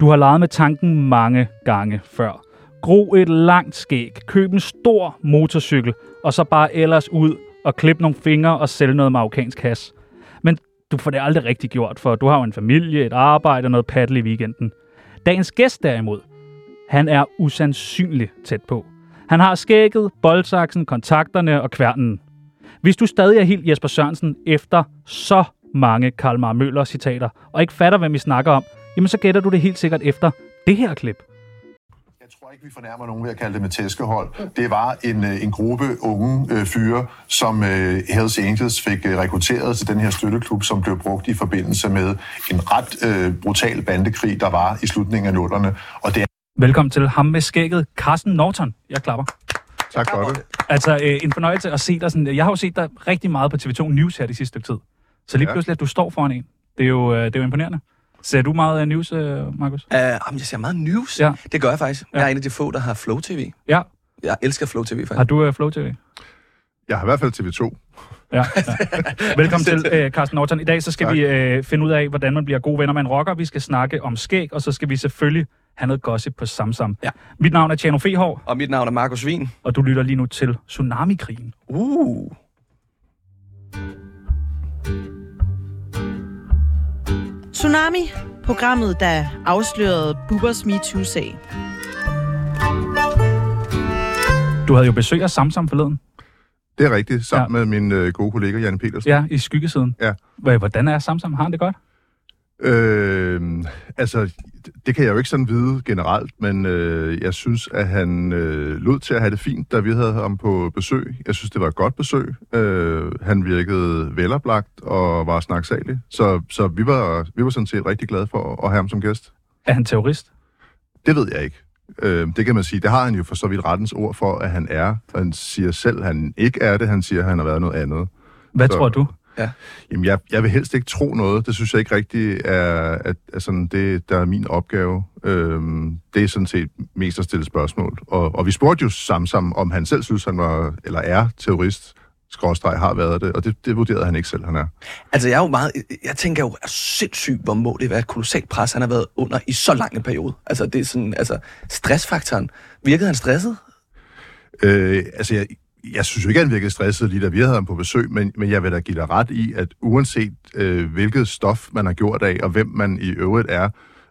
Du har leget med tanken mange gange før. Gro et langt skæg, køb en stor motorcykel, og så bare ellers ud og klippe nogle fingre og sælge noget marokkansk has. Men du får det aldrig rigtig gjort, for du har jo en familie, et arbejde og noget paddle i weekenden. Dagens gæst derimod, han er usandsynligt tæt på. Han har skægget, boldsaksen, kontakterne og kværnen. Hvis du stadig er helt Jesper Sørensen efter så mange Karl Møller citater, og ikke fatter, hvem vi snakker om, jamen så gætter du det helt sikkert efter det her klip. Jeg tror ikke, vi fornærmer nogen ved at kalde det med tæskehold. Det var en, øh, en gruppe unge øh, fyre, som øh, Hells Angels fik øh, rekrutteret til den her støtteklub, som blev brugt i forbindelse med en ret øh, brutal bandekrig, der var i slutningen af nullerne. Og det er Velkommen til ham med skægget, Carsten Norton. Jeg klapper. Tak for det. Altså, øh, en fornøjelse at se dig sådan. Jeg har jo set dig rigtig meget på TV2 News her det sidste stykke tid. Så lige Ja. pludselig, at du står foran en. Det er jo, øh, det er jo imponerende. Ser du meget uh, news, uh, Markus? Uh, jamen, jeg ser meget news. Ja. Det gør jeg faktisk. Ja. Jeg er en af de få, der har Flow TV. Ja. Jeg elsker Flow TV, faktisk. Har du uh, Flow TV? Jeg har i hvert fald TV2. Ja. ja. Velkommen til, uh, Carsten Norton. I dag så skal Tak. vi uh, finde ud af, hvordan man bliver gode venner med en rocker. Vi skal snakke om skæg, og så skal vi selvfølgelig have noget gossip på Samsam. Ja. Mit navn er Tjano Fehår, Og mit navn er Markus Vin. og du lytter lige nu til Tsunami-krigen. Uh. Tsunami, programmet, der afslørede Bubbers MeToo-sag. Du havde jo besøg af Samsam forleden. Det er rigtigt, sammen ja. med min øh, gode kollega Janne Petersen. Ja, i skyggesiden. Ja. Hvordan er Samsam? Har han det godt? Øh, altså, det kan jeg jo ikke sådan vide generelt, men øh, jeg synes, at han øh, lod til at have det fint, da vi havde ham på besøg. Jeg synes, det var et godt besøg. Øh, han virkede veloplagt og var snaksalig. Så, så vi, var, vi var sådan set rigtig glade for at have ham som gæst. Er han terrorist? Det ved jeg ikke. Øh, det kan man sige. Det har han jo for så vidt rettens ord for, at han er. Han siger selv, at han ikke er det. Han siger, at han har været noget andet. Hvad Så- tror du? Jamen, jeg, jeg vil helst ikke tro noget. Det synes jeg ikke rigtigt er, at, at sådan, det, der er min opgave. Øhm, det er sådan set mest at stille spørgsmål. Og, og vi spurgte jo Samsam, om han selv synes, han var, eller er terrorist, skråstreg har været det, og det, det vurderede han ikke selv, han er. Altså, jeg er jo meget... Jeg tænker jo, er sindssygt, hvor må det være et kolossalt pres, han har været under i så lang en periode. Altså, det er sådan... Altså, stressfaktoren. Virkede han stresset? Øh, altså, jeg, jeg synes jo ikke, at han virkede stresset lige da vi havde ham på besøg, men, men jeg vil da give dig ret i, at uanset øh, hvilket stof man har gjort af, og hvem man i øvrigt er,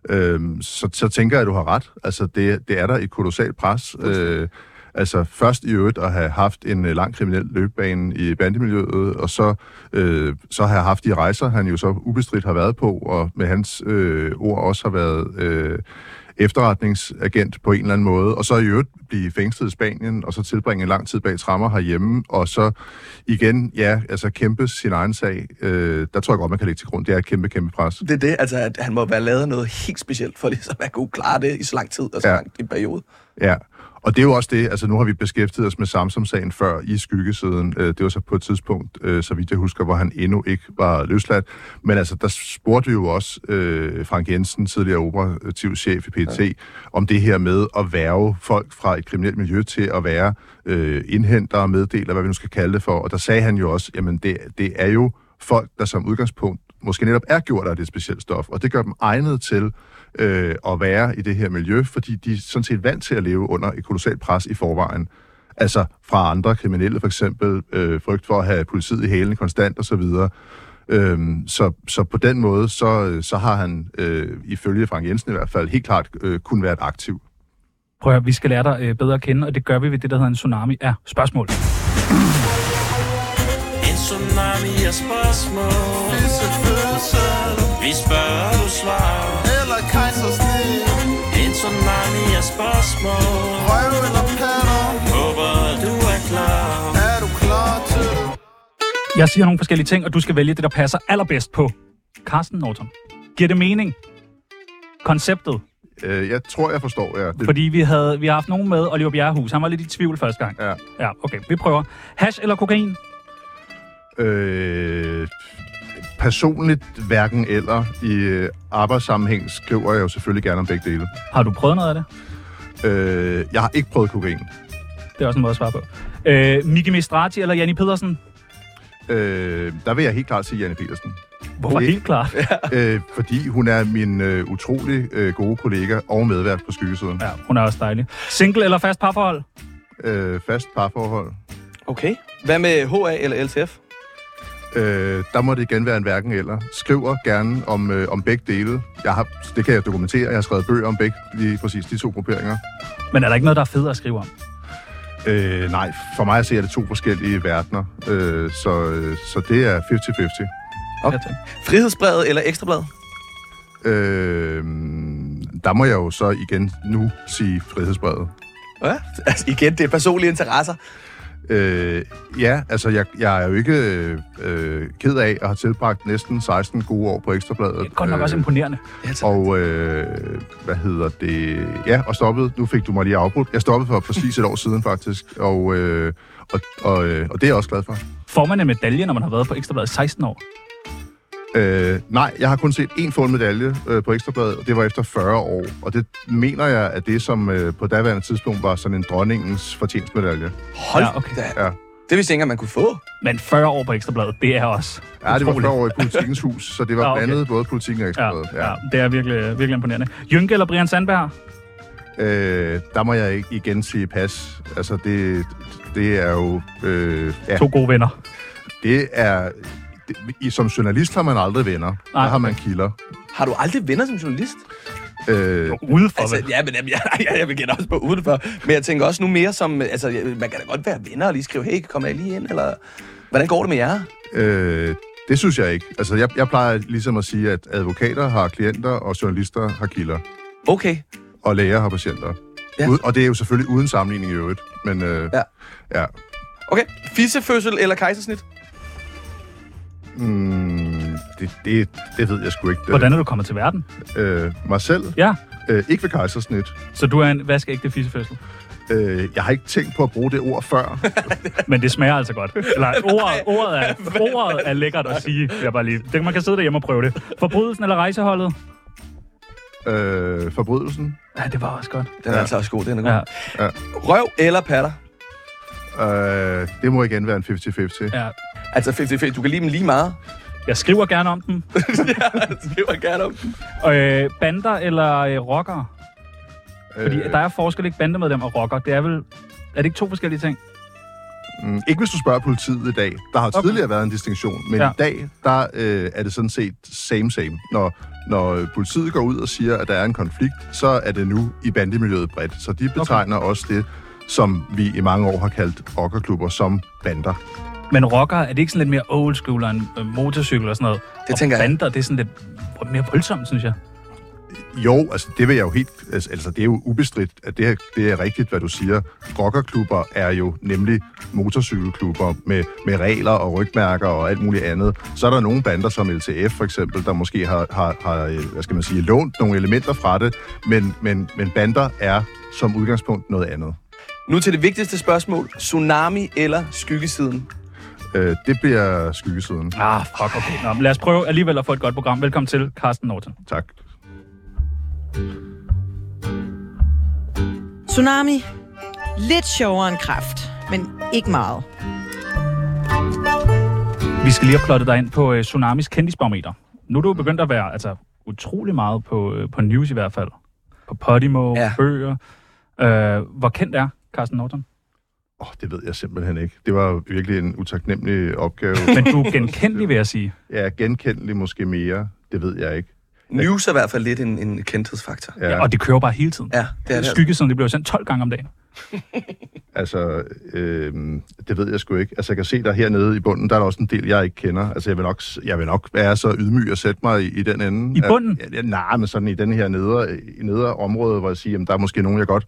øh, så, så tænker jeg, at du har ret. Altså, det, det er der et kolossalt pres. Øh, altså, først i øvrigt at have haft en øh, lang kriminel løbebane i bandemiljøet, og så, øh, så have haft de rejser, han jo så ubestridt har været på, og med hans øh, ord også har været... Øh, efterretningsagent på en eller anden måde, og så i øvrigt blive fængslet i Spanien, og så tilbringe en lang tid bag trammer herhjemme, og så igen, ja, altså kæmpe sin egen sag. Øh, der tror jeg godt, man kan lægge til grund. Det er et kæmpe, kæmpe pres. Det er det, altså, at han må være lavet noget helt specielt, for ligesom at kunne klare det i så lang tid og så Ja. ja. lang en periode. Ja, og det er jo også det, altså nu har vi beskæftiget os med Samsam-sagen før i skyggesiden. Øh, Det var så på et tidspunkt, øh, så vidt jeg husker, hvor han endnu ikke var løsladt. Men altså, der spurgte vi jo også øh, Frank Jensen, tidligere operativ chef i PT, ja. om det her med at værve folk fra et kriminelt miljø til at være øh, indhenter og meddeler, hvad vi nu skal kalde det for. Og der sagde han jo også, jamen det, det er jo folk, der som udgangspunkt måske netop er gjort af det specielle stof, og det gør dem egnet til øh, at være i det her miljø, fordi de er sådan set vant til at leve under et kolossalt pres i forvejen. Altså fra andre kriminelle for eksempel, øh, frygt for at have politiet i hælene konstant osv. Øhm, så, så på den måde, så, så har han øh, ifølge Frank Jensen i hvert fald helt klart øh, kun været aktiv. Prøv at høre, vi skal lære dig øh, bedre at kende, og det gør vi ved det, der hedder en tsunami af spørgsmål. En tsunami af spørgsmål Vi spørger, du svarer af spørgsmål Røv eller patter Håber, du er klar Er du klar til det? Jeg siger nogle forskellige ting, og du skal vælge det, der passer allerbedst på Carsten Norton. Giver det mening? Konceptet. Øh, jeg tror, jeg forstår, ja. Det, Fordi vi, havde, vi har haft nogen med, Oliver Bjerrehus. Han var lidt i tvivl første gang. Ja. Ja, okay. Vi prøver. Hash eller kokain? Øh, personligt hverken eller. I øh, arbejdssammenhæng skriver jeg jo selvfølgelig gerne om begge dele. Har du prøvet noget af det? Øh, jeg har ikke prøvet kokain. Det er også en måde at svare på. Øh, Miki Mistrati eller Janni Pedersen? Øh, der vil jeg helt klart sige Janne Petersen. Hvorfor helt klart? Øh, fordi hun er min øh, utrolig øh, gode kollega og medvært på skyggesiden. Ja, hun er også dejlig. Single eller fast parforhold? Øh, fast parforhold. Okay. Hvad med HA eller LTF? Øh, der må det igen være en hverken eller. Skriver gerne om, øh, om begge dele. Jeg har, det kan jeg dokumentere. Jeg har skrevet bøger om begge, lige præcis de to grupperinger. Men er der ikke noget, der er federe at skrive om? Øh, nej, for mig at se er det to forskellige verdener. Øh, så, øh, så det er 50-50. Okay. Jeg tænker. Frihedsbrevet eller ekstrabladet? Øh, der må jeg jo så igen nu sige frihedsbrevet. Ja, altså igen, det er personlige interesser. Øh, ja, altså jeg, jeg er jo ikke øh, ked af at have tilbragt næsten 16 gode år på Ekstrabladet. Det er godt nok også imponerende. Og øh, hvad hedder det? Ja, og stoppet. Nu fik du mig lige afbrudt. Jeg stoppede for præcis et år siden faktisk, og, øh, og, og, øh, og det er jeg også glad for. Får man en medalje, når man har været på Ekstrabladet i 16 år? Øh, nej, jeg har kun set én fuld medalje øh, på Ekstrabladet, og det var efter 40 år. Og det mener jeg, at det som øh, på daværende tidspunkt var sådan en dronningens fortjenstmedalje. Hold Ja, okay. da. Ja. Det vidste jeg ikke, engang, man kunne få. Men 40 år på Ekstrabladet, det er også Ja, det var utroligt. 40 år i Politikens Hus, så det var Ah, okay. blandet både Politikken og Ja, Ekstrabladet. ja, det er virkelig, virkelig imponerende. Jynke eller Brian Sandberg? Øh, der må jeg ikke igen sige pas. Altså, det, det er jo... Øh, ja, To gode venner. det er... Det, som journalist har man aldrig venner. Nej, Der har man kilder. Har du aldrig venner som journalist? Øh, Ude for Altså, ja, men jamen, jeg, jeg, jeg vil også på udenfor. Men jeg tænker også nu mere som... Altså, man kan da godt være venner og lige skrive, hey, kommer jeg lige ind? Eller hvordan går det med jer? øh, det synes jeg ikke. Altså, jeg, jeg plejer ligesom at sige, at advokater har klienter, og journalister har kilder. Okay. Og læger har patienter. Ja. Ud, og det er jo selvfølgelig uden sammenligning i øvrigt. Men øh, Ja. ja. Okay. Fissefødsel eller kejsersnit? Mm, det, det, det ved jeg sgu ikke. hvordan er du kommet til verden? Øh, mig selv? Ja, Øh, ikke ved kejsersnit. så du er en vaskeægte fissefødsel. Øh, jeg har ikke tænkt på at bruge det ord før. Men det smager altså godt. Eller, ordet, ordet, er, ordet er lækkert at sige. Jeg bare lige. Det, man kan sidde derhjemme og prøve det. Forbrydelsen eller rejseholdet? øh, forbrydelsen. Ja, det var også godt. Den er Ja. altså også god, den er god. Ja, Ja. Røv eller patter? Øh, det må igen være en 50-50. ja. Altså 50-50, du kan lide dem lige meget. Jeg skriver gerne om dem. ja, skriver gerne om dem. Øh, bander eller øh, rockere? Fordi Øh, der er forskel ikke bandemedlem og rocker. Det er vel... Er det ikke to forskellige ting? Mm, ikke hvis du spørger politiet i dag. Der har okay. Tidligere været en distinktion, men Ja. ja. i dag der øh, er det sådan set same same. Når, når øh, politiet går ud og siger, at der er en konflikt, så er det nu i bandemiljøet bredt. Så de betegner okay. også det, som vi i mange år har kaldt rockerklubber, som bander. Men rocker, er det ikke sådan lidt mere old school og en øh, motorcykel og sådan noget? Det og tænker jeg. bander, det er sådan lidt mere voldsomt, synes jeg. Jo, altså det vil jeg jo helt... Altså altså, det er jo ubestridt, at det er, det er rigtigt, hvad du siger. Rockerklubber er jo nemlig motorcykelklubber med, med regler og rygmærker og alt muligt andet. Så er der nogle bander som LTF for eksempel, der måske har, har, har øh, hvad skal man sige, lånt nogle elementer fra det, men, men, men bander er som udgangspunkt noget andet. Nu til det vigtigste spørgsmål. Tsunami eller skyggesiden? Øh, det bliver skyggesiden. Ah, fuck, okay. Nå, lad os prøve alligevel at få et godt program. Velkommen til, Carsten Norton. Tak. Tsunami. Lidt sjovere end kræft, men ikke meget. Vi skal lige have plottet dig ind på uh, Tsunamis kendisbarometer. Nu er du begyndt at være altså, utrolig meget på, uh, på news i hvert fald. På Podimo, Ja. bøger. Uh, hvor kendt er Carsten Norton? Oh, det ved jeg simpelthen ikke. Det var virkelig en utaknemmelig opgave. Men du er genkendelig, vil jeg sige. Ja, genkendelig måske mere. Det ved jeg ikke. News er i hvert fald lidt en, en kendthedsfaktor. Ja, Ja. Og det kører bare hele tiden. Ja, det er det. Skyggesiden, det bliver sendt 12 gange om dagen. Altså, øh, det ved jeg sgu ikke. Altså, jeg kan se der hernede i bunden, der er der også en del, jeg ikke kender. Altså, jeg vil nok, jeg vil nok være så ydmyg at sætte mig i, i den ende. I bunden? Ja, nej, men sådan i den her nedre, i nedre område, hvor jeg siger, jamen, der er måske nogen, jeg godt...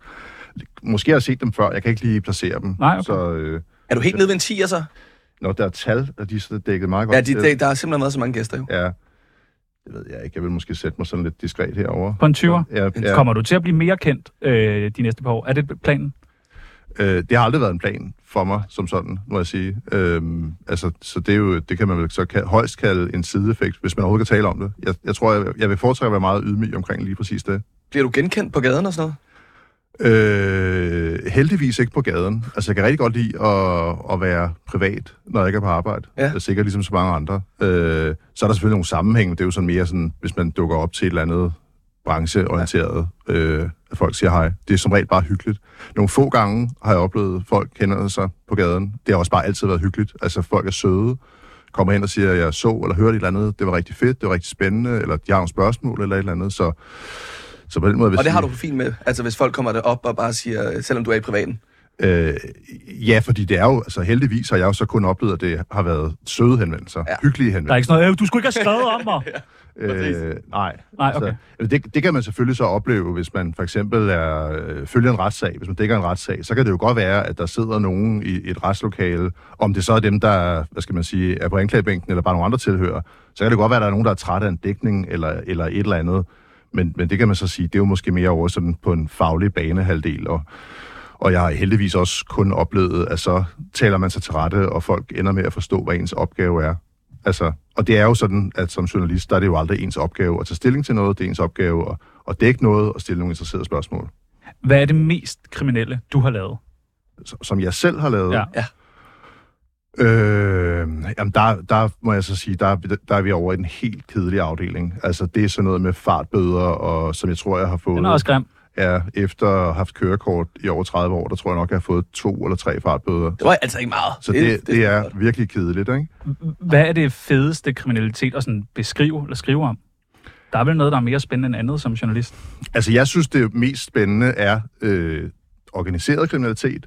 Måske har jeg set dem før, jeg kan ikke lige placere dem. Nej, okay. Så, øh, Er du helt nede ved en 10'er så? når der er tal, og de er så dækket meget godt. Ja, de, de, der har simpelthen været så mange gæster jo. Ja, det ved jeg ikke. Jeg vil måske sætte mig sådan lidt diskret herover. På en 20'er? Ja, ja. Kommer du til at blive mere kendt øh, de næste par år? Er det planen? Øh, det har aldrig været en plan for mig, som sådan, må jeg sige. Øhm, altså, så det, er jo, det kan man vel så ka- højst kalde en sideeffekt, hvis man overhovedet kan tale om det. Jeg, jeg tror, jeg, jeg vil foretrække at være meget ydmyg omkring lige præcis det. Bliver du genkendt på gaden og sådan noget? Øh, heldigvis ikke på gaden. Altså, jeg kan rigtig godt lide at, at være privat, når jeg ikke er på arbejde. Ja. Det er sikkert ligesom så mange andre. Øh, så er der selvfølgelig nogle sammenhæng. Det er jo sådan mere sådan, hvis man dukker op til et eller andet brancheorienteret, ja. øh, at folk siger hej. Det er som regel bare hyggeligt. Nogle få gange har jeg oplevet, at folk kender sig på gaden. Det har også bare altid været hyggeligt. Altså, folk er søde, kommer hen og siger, at jeg så eller hørte et eller andet, det var rigtig fedt, det var rigtig spændende, eller de har nogle spørgsmål eller et eller andet. Så, så på den måde vil Og det har du fint med, altså hvis folk kommer derop og bare siger, selvom du er i privaten. Øh, ja, fordi det er jo, altså heldigvis har jeg jo så kun oplevet, at det har været søde henvendelser, Ja. hyggelige Der er henvendelser. ikke sådan noget, "Øh, du skulle ikke have skrevet om mig. Øh, nej. Nej, okay. Altså, det, det kan man selvfølgelig så opleve, hvis man for eksempel er, øh, følger en retssag. Hvis man dækker en retssag, så kan det jo godt være, at der sidder nogen i et retslokale, om det så er dem, der hvad skal man sige, er på anklagebænken, eller bare nogle andre tilhører, så kan det godt være, at der er nogen, der er træt af en dækning, eller, eller et eller andet. Men, men det kan man så sige, det er jo måske mere over sådan på en faglig banehalvdel, og, og jeg har heldigvis også kun oplevet, at så taler man sig til rette, og folk ender med at forstå, hvad ens opgave er. Altså, og det er jo sådan, at som journalist, der er det jo aldrig ens opgave at tage stilling til noget. Det er ens opgave at, at dække noget og stille nogle interesserede spørgsmål. Hvad er det mest kriminelle, du har lavet? Som jeg selv har lavet. Ja. Ja. Øh, jamen der, der må jeg så sige, der, er- der er vi over i en helt kedelig afdeling. Altså, det er sådan noget med fartbøder, og som jeg tror, jeg har fået... Den er også grim. Ja, efter at have haft kørekort i over 30 år, der tror jeg nok, jeg har fået to eller tre fartbøder. Det var altså ikke meget. Så det, det er virkelig kedeligt, ikke? Hvad er det fedeste kriminalitet at sådan beskrive eller skrive om? Der er vel noget, der er mere spændende end andet som journalist. Altså, jeg synes, det mest spændende er øh, organiseret kriminalitet.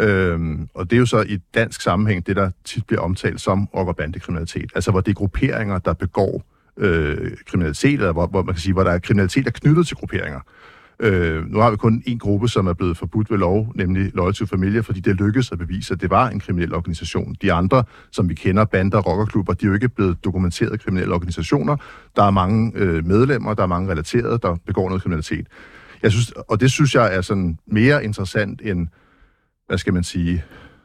Øhm, og det er jo så i dansk sammenhæng det, der tit bliver omtalt som rocker- bandekriminalitet. Altså, hvor det er grupperinger, der begår øh, kriminalitet, eller hvor, hvor man kan sige, hvor der er kriminalitet, der er knyttet til grupperinger. Øh, nu har vi kun en gruppe, som er blevet forbudt ved lov, nemlig Loyal to Familia, fordi det lykkedes at bevise, at det var en kriminel organisation. De andre, som vi kender, bander og rockerklubber, de er jo ikke blevet dokumenteret kriminelle organisationer. Der er mange øh, medlemmer, der er mange relaterede, der begår noget kriminalitet. Jeg synes, og det synes jeg er sådan mere interessant end, hvad skal man sige,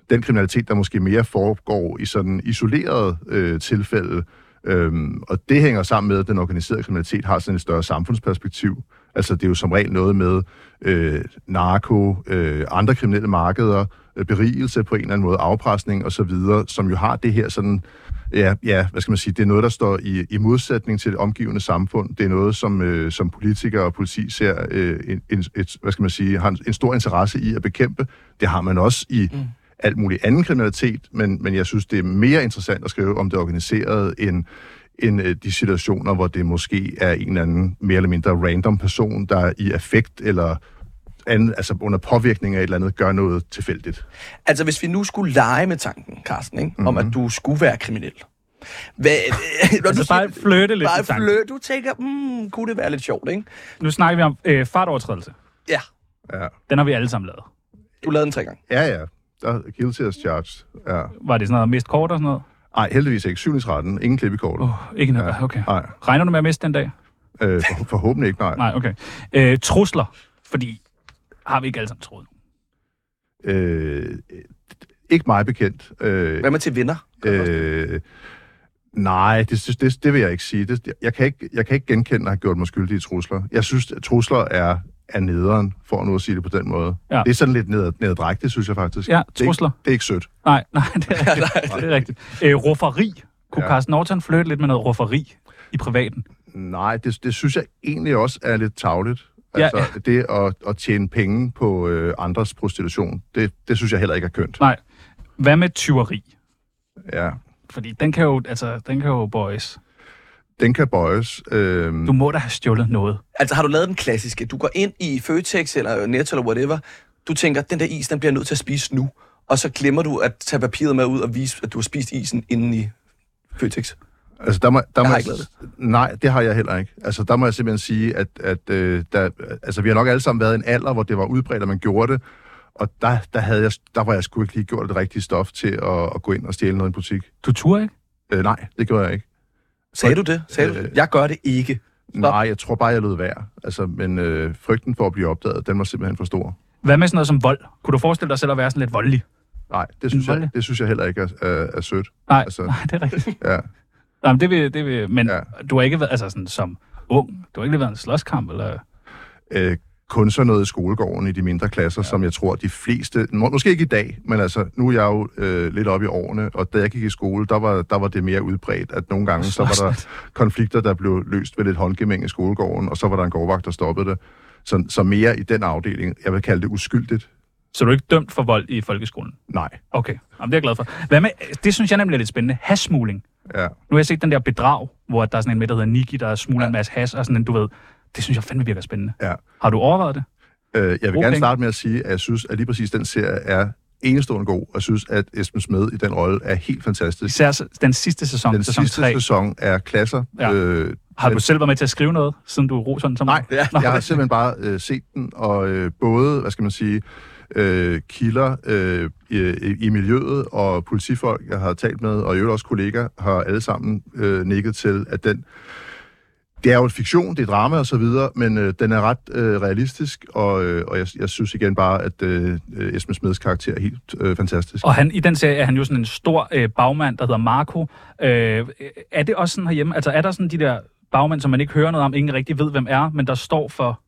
den kriminalitet, der måske mere foregår i sådan isolerede øh, tilfælde. Øhm, og det hænger sammen med, at den organiserede kriminalitet har sådan et større samfundsperspektiv. Altså det er jo som regel noget med øh, narko, øh, andre kriminelle markeder, øh, berigelse på en eller anden måde, afpresning osv., som jo har det her sådan, ja, ja, hvad skal man sige, det er noget, der står i, i modsætning til det omgivende samfund. Det er noget, som, øh, som politikere og politi ser øh, en, et, hvad skal man sige, har en, en stor interesse i at bekæmpe. Det har man også i mm. alt muligt anden kriminalitet, men, men jeg synes, det er mere interessant at skrive om det organiserede end end øh, de situationer, hvor det måske er en eller anden mere eller mindre random person, der i affekt eller anden, altså under påvirkning af et eller andet, gør noget tilfældigt. Altså, hvis vi nu skulle lege med tanken, Carsten, ikke? Mhm. om at du skulle være kriminel. Hvad, når Altså bare flirte lidt Bare flø, du tænker, mm, kunne det være lidt sjovt, ikke? Nu snakker vi om øh, fartovertrædelse. Ja, Ja, Den har vi alle sammen lavet. du lavede den tre gange. ja. ja. Der er guilty as charged. Ja. Var det sådan noget mist kort og sådan noget? Ej, heldigvis ikke. Syvningsretten. Ingen klip i kortet. Oh, ikke noget. Okay. Nej, Regner du med at miste den dag? øh, for, forhåbentlig ikke, nej. Nej, okay. Øh, trusler, fordi har vi ikke alle sammen troet. Øh, ikke mig bekendt. Øh, Hvad med til vinder? Øh, nej, det, det, det vil jeg ikke sige. Det, jeg, kan ikke, jeg kan ikke genkende at have gjort mig skyldig i trusler. Jeg synes, at trusler er, er nederen, for nu at sige det på den måde. Ja. Det er sådan lidt ned, neddrægtigt, synes jeg faktisk. Ja, det er, trusler. ikke, det er ikke sødt. Nej, nej, det er rigtigt. det er rigtigt. Øh, rufferi. Kunne. Ja. Carsten Norton flytte lidt med noget rufferi i privaten? Nej, det, det synes jeg egentlig også er lidt tavligt. Ja, Altså, det at, at tjene penge på øh, andres prostitution, det, det synes jeg heller ikke er kønt. Nej. Hvad med tyveri? Ja. Fordi den kan jo, altså, den kan jo boys. Den kan bøjes. Øh, Du må da have stjålet noget. Altså, har du lavet den klassiske? Du går ind i Føtex eller Netto eller whatever. Du tænker, den der is, den bliver jeg nødt til at spise nu. Og så glemmer du at tage papiret med ud og vise, at du har spist isen inden i Føtex. Altså, der må, der Jeg må har ikke lavet Nej, det har jeg heller ikke. Altså, der må jeg simpelthen sige, at, at øh, der, altså, vi har nok alle sammen været i en alder, hvor det var udbredt, at man gjorde det. Og der, der, havde jeg, der var jeg sgu ikke lige gjort det rigtige stof til at, at gå ind og stjæle noget i en butik. Du turde ikke? Øh, nej, det gjorde jeg ikke. Sagde du det? Sagde du Øh, det? Jeg gør det ikke. Nej, jeg tror bare, jeg lød værd. Altså, men øh, frygten for at blive opdaget, den var simpelthen for stor. Hvad med sådan noget som vold? Kunne du forestille dig selv at være sådan lidt voldelig? Nej, det synes, voldelig? jeg, det synes jeg heller ikke er, er, er sødt. Nej, altså... nej det er rigtigt. Ja. Nej, men det vil, det vil, men ja. Du har ikke været, altså sådan som ung, du har ikke været en slåskamp, eller? Øh, kun så noget i skolegården i de mindre klasser, ja. som jeg tror, de fleste, må, måske ikke i dag, men altså, nu er jeg jo øh, lidt oppe i årene, og da jeg gik i skole, der var, der var det mere udbredt, at nogle gange, så var der konflikter, der blev løst ved lidt håndgemæng i skolegården, og så var der en gårdvagt, der stoppede det. Så, så mere i den afdeling, jeg vil kalde det uskyldigt. Så du er ikke dømt for vold i folkeskolen? Nej. Okay, Jamen, det er jeg glad for. Hvad med, det synes jeg nemlig er lidt spændende. Hashsmugling. Ja. Nu har jeg set den der bedrag, hvor der er sådan en med, der hedder Niki, der smugler ja. en masse hash, og sådan en, du ved, det synes jeg fandme virker spændende. Ja. Har du overvejet det? Øh, jeg vil gerne penge. starte med at sige, at jeg synes, at lige præcis den serie er enestående god, og synes, at Esben Smed i den rolle er helt fantastisk. Især den sidste sæson, Den sæson sidste 3. sæson er klasser. Ja. Øh, Har du selv været med til at skrive noget, siden du roser den så Nej, meget? jeg har simpelthen bare øh, set den, og øh, både, hvad skal man sige, øh, kilder øh, i, i miljøet og politifolk, jeg har talt med, og i øvrigt også kolleger, har alle sammen øh, nikket til, at den det er jo en fiktion, det er drama og så videre, men øh, den er ret øh, realistisk, og, øh, og jeg, jeg synes igen bare, at øh, Esben Smeds karakter er helt øh, fantastisk. Og han, i den serie er han jo sådan en stor øh, bagmand, der hedder Marco. Øh, er det også sådan herhjemme? Altså er der sådan de der bagmænd, som man ikke hører noget om, ingen rigtig ved, hvem er, men der står for,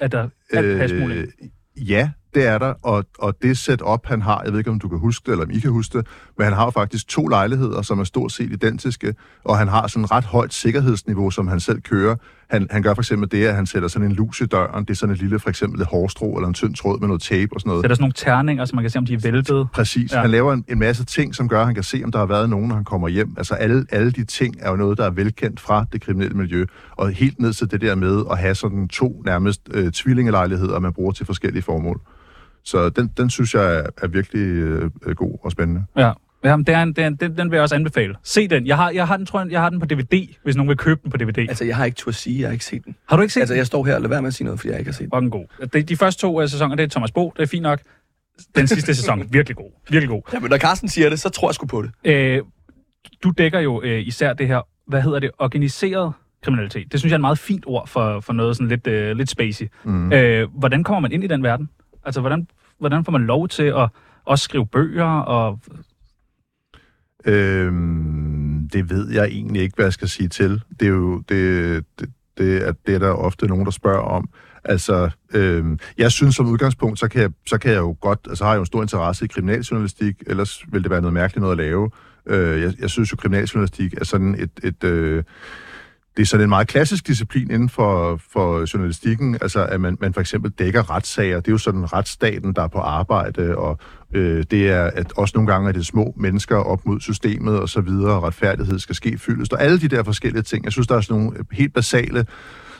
at der er øh, hashsmugling? ja, det er der, og, og det setup, han har, jeg ved ikke, om du kan huske det, eller om I kan huske det, men han har jo faktisk to lejligheder, som er stort set identiske, og han har sådan et ret højt sikkerhedsniveau, som han selv kører. Han, han gør for eksempel det, at han sætter sådan en lus i døren, det er sådan et lille, for eksempel et hårstrå eller en tynd tråd med noget tape og sådan noget. Så er der sådan nogle terninger, så man kan se, om de er væltet. Præcis. Ja. Han laver en, en masse ting, som gør, at han kan se, om der har været nogen, når han kommer hjem. Altså alle, alle de ting er jo noget, der er velkendt fra det kriminelle miljø. Og helt ned til det der med at have sådan to nærmest øh, tvillingelejligheder, man bruger til forskellige formål. Så den, den synes jeg er, er virkelig øh, god og spændende. Ja. Ja, men det er en, det er en, den, den vil jeg også anbefale. Se den. Jeg har, jeg har den, tror jeg, jeg har den på DVD, hvis nogen vil købe den på DVD. Altså, jeg har ikke tur at sige, jeg har ikke set den. har du ikke set Altså, den? jeg står her og lader være med at sige noget, fordi jeg ikke har set den. Den god. De, de første to uh, sæsoner, det er Thomas Bo, det er fint nok. Den sidste sæson, virkelig god. Virkelig god. Ja, men når Carsten siger det, så tror jeg sgu på det. Øh, du dækker jo øh, især det her, hvad hedder det, organiseret kriminalitet. Det synes jeg er et meget fint ord for, for noget sådan lidt, øh, lidt spacey. Mm. Øh, hvordan kommer man ind i den verden? Altså, hvordan, hvordan får man lov til at også skrive bøger og... Øhm, det ved jeg egentlig ikke, hvad jeg skal sige til. Det er jo det, det, det, er, det er der ofte nogen, der spørger om. Altså, øhm, jeg synes som udgangspunkt, så kan jeg, så kan jeg jo godt, altså har jeg jo en stor interesse i kriminaljournalistik, ellers vil det være noget mærkeligt noget at lave. Øh, jeg, jeg synes jo, kriminaljournalistik er sådan et, et øh, det er sådan en meget klassisk disciplin inden for, for journalistikken, altså at man, man for eksempel dækker retssager. Det er jo sådan retsstaten, der er på arbejde, og øh, det er at også nogle gange, at det er små mennesker op mod systemet og så videre, og retfærdighed skal ske fyldest, og alle de der forskellige ting. Jeg synes, der er sådan nogle øh, helt basale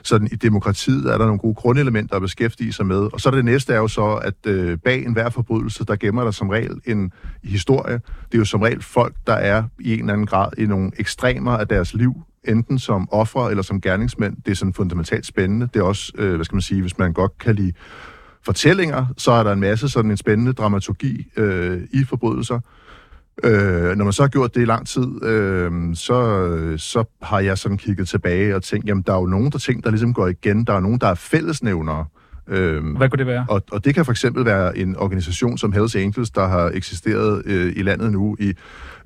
sådan i demokratiet er der nogle gode grundelementer at beskæftige sig med. Og så det næste er jo så, at øh, bag enhver forbrydelse, der gemmer der som regel en historie. Det er jo som regel folk, der er i en eller anden grad i nogle ekstremer af deres liv, enten som ofre eller som gerningsmænd. Det er sådan fundamentalt spændende. Det er også, øh, hvad skal man sige, hvis man godt kan lide fortællinger, så er der en masse sådan en spændende dramaturgi øh, i forbrydelser. Øh, når man så har gjort det i lang tid, øh, så, så har jeg sådan kigget tilbage og tænkt, jamen der er jo nogle der ting, der ligesom går igen. Der er nogen, der er fællesnævnere. Øh, Hvad kunne det være? og, og det kan for eksempel være en organisation som Hells Angels, der har eksisteret øh, i landet nu i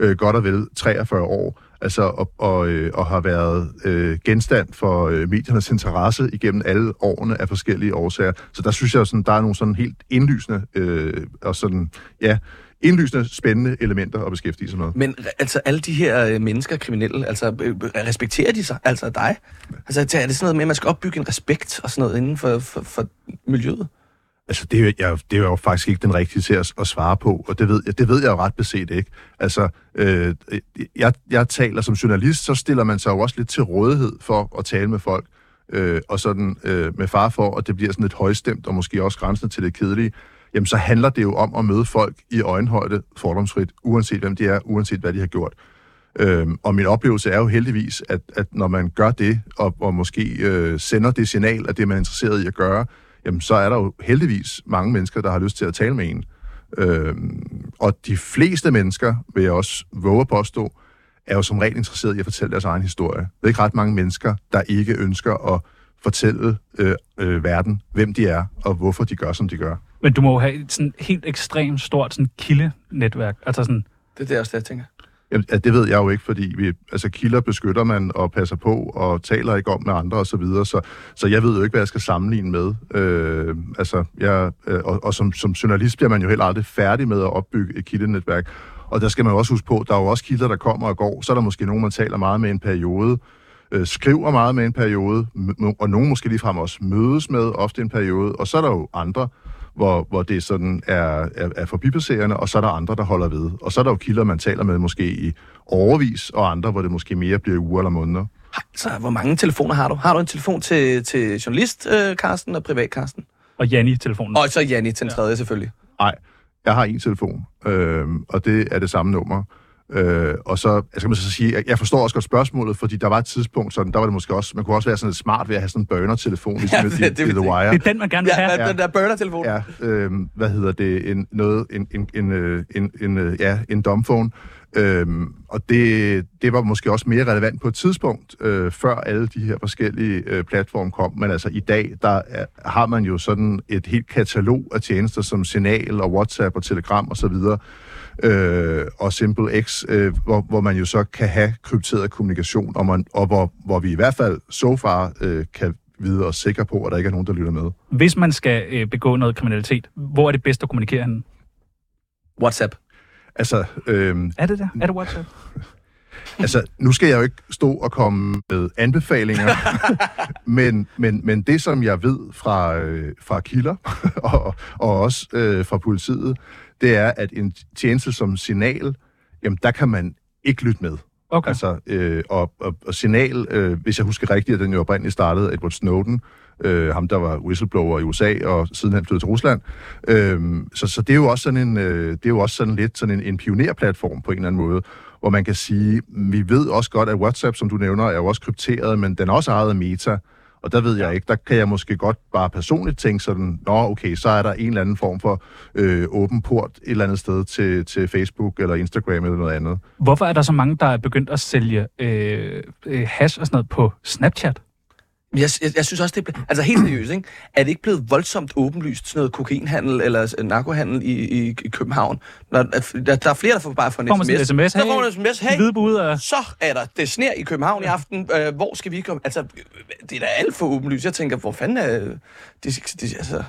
øh, godt og vel 43 år, altså og, og, øh, og har været øh, genstand for øh, mediernes interesse igennem alle årene af forskellige årsager. Så der synes jeg, sådan, der er nogle sådan helt indlysende øh, og sådan, ja, indlysende spændende elementer at beskæftige sig med. Men altså, alle de her øh, mennesker, kriminelle, altså, øh, øh respekterer de sig, altså dig? Altså, er det sådan noget med, at man skal opbygge en respekt og sådan noget inden for, for, for miljøet? Altså, det er, jo, jeg, det er jo faktisk ikke den rigtige til at, at svare på, og det ved, jeg, det ved jeg jo ret beset ikke. Altså, øh, jeg, jeg taler som journalist, så stiller man sig jo også lidt til rådighed for at tale med folk, øh, og sådan øh, med far for, at det bliver sådan lidt højstemt, og måske også grænsen til det kedelige, jamen så handler det jo om at møde folk i øjenhøjde fordomsfrit, uanset hvem de er, uanset hvad de har gjort. Øhm, og min oplevelse er jo heldigvis, at, at når man gør det, og, og måske øh, sender det signal, at det man er interesseret i at gøre, jamen så er der jo heldigvis mange mennesker, der har lyst til at tale med en. Øhm, og de fleste mennesker, vil jeg også våge at påstå, er jo som regel interesseret i at fortælle deres egen historie. Der er ikke ret mange mennesker, der ikke ønsker at fortælle øh, øh, verden, hvem de er, og hvorfor de gør, som de gør. Men du må jo have et sådan helt ekstremt stort sådan kildenetværk. Altså sådan, Det er det også, det, jeg tænker. Jamen, ja, det ved jeg jo ikke, fordi vi, altså, kilder beskytter man og passer på og taler ikke om med andre osv., så, videre, så, så jeg ved jo ikke, hvad jeg skal sammenligne med. Øh, altså, jeg, øh, og, og som, som journalist bliver man jo heller aldrig færdig med at opbygge et kildenetværk. Og der skal man jo også huske på, der er jo også kilder, der kommer og går. Så er der måske nogen, man taler meget med en periode, øh, skriver meget med en periode, m- og nogen måske ligefrem også mødes med ofte en periode. Og så er der jo andre, hvor, hvor det sådan er, er, er forbipasserende, og så er der andre, der holder ved. Og så er der jo kilder, man taler med måske i overvis, og andre, hvor det måske mere bliver uger eller måneder. Så hvor mange telefoner har du? Har du en telefon til, til journalist, øh, Karsten, og privat, Karsten? Og Janni telefonen. Og så Janni til den tredje, selvfølgelig. Nej, jeg har en telefon, øh, og det er det samme nummer. Øh, og så jeg skal man så sige, jeg, jeg forstår også godt spørgsmålet, fordi der var et tidspunkt, sådan, der var det måske også, man kunne også være sådan lidt smart ved at have sådan en burner-telefon, ligesom Ja, det- i, det i The. Wire. Det er den, man gerne vil have. ja. den der burner-telefon. Ja, øh, hvad hedder det? En, noget, en, en, en, øh, en, en, øh, ja, en domphone. Øhm, og det, det var måske også mere relevant på et tidspunkt, øh, før alle de her forskellige øh, platforme kom. Men altså i dag, der er, har man jo sådan et helt katalog af tjenester som Signal og WhatsApp og Telegram osv., og, øh, og Simple X, øh, hvor, hvor man jo så kan have krypteret kommunikation, og, man, og hvor, hvor vi i hvert fald so far øh, kan vide os sikre på, at der ikke er nogen, der lytter med. Hvis man skal øh, begå noget kriminalitet, hvor er det bedst at kommunikere henne? WhatsApp. Altså, øh, Er det der? Er det WhatsApp? Altså, nu skal jeg jo ikke stå og komme med anbefalinger, men, men, men det, som jeg ved fra, øh, fra kilder, og, og også øh, fra politiet, det er, at en tjeneste som Signal, jamen, der kan man ikke lytte med. Okay. Altså, øh, og, og, og Signal, øh, hvis jeg husker rigtigt, at den jo oprindeligt startede Edward Snowden, øh, ham der var whistleblower i USA, og siden han flyttede til Rusland. Øh, så, så det er jo også sådan en, øh, det er jo også sådan lidt sådan en, en pionerplatform på en eller anden måde, hvor man kan sige, vi ved også godt, at WhatsApp, som du nævner, er jo også krypteret, men den er også ejet af Meta, og der ved jeg ikke, der kan jeg måske godt bare personligt tænke sådan, nå okay, så er der en eller anden form for øh, åben port et eller andet sted til, til Facebook eller Instagram eller noget andet. Hvorfor er der så mange, der er begyndt at sælge øh, øh, hash og sådan noget på Snapchat? Jeg, jeg, jeg synes også, det er ble- altså helt seriøst, ikke? Er det ikke blevet voldsomt åbenlyst sådan noget kokainhandel eller øh, narkohandel i, i, i København? Når, der, der er flere, der får bare for en man sådan en sms. sms? Der får en sms. Hey, bud så er der det sner i København i aften. Øh, hvor skal vi komme? Altså, det er da alt for åbenlyst. Jeg tænker, hvor fanden er det? det altså,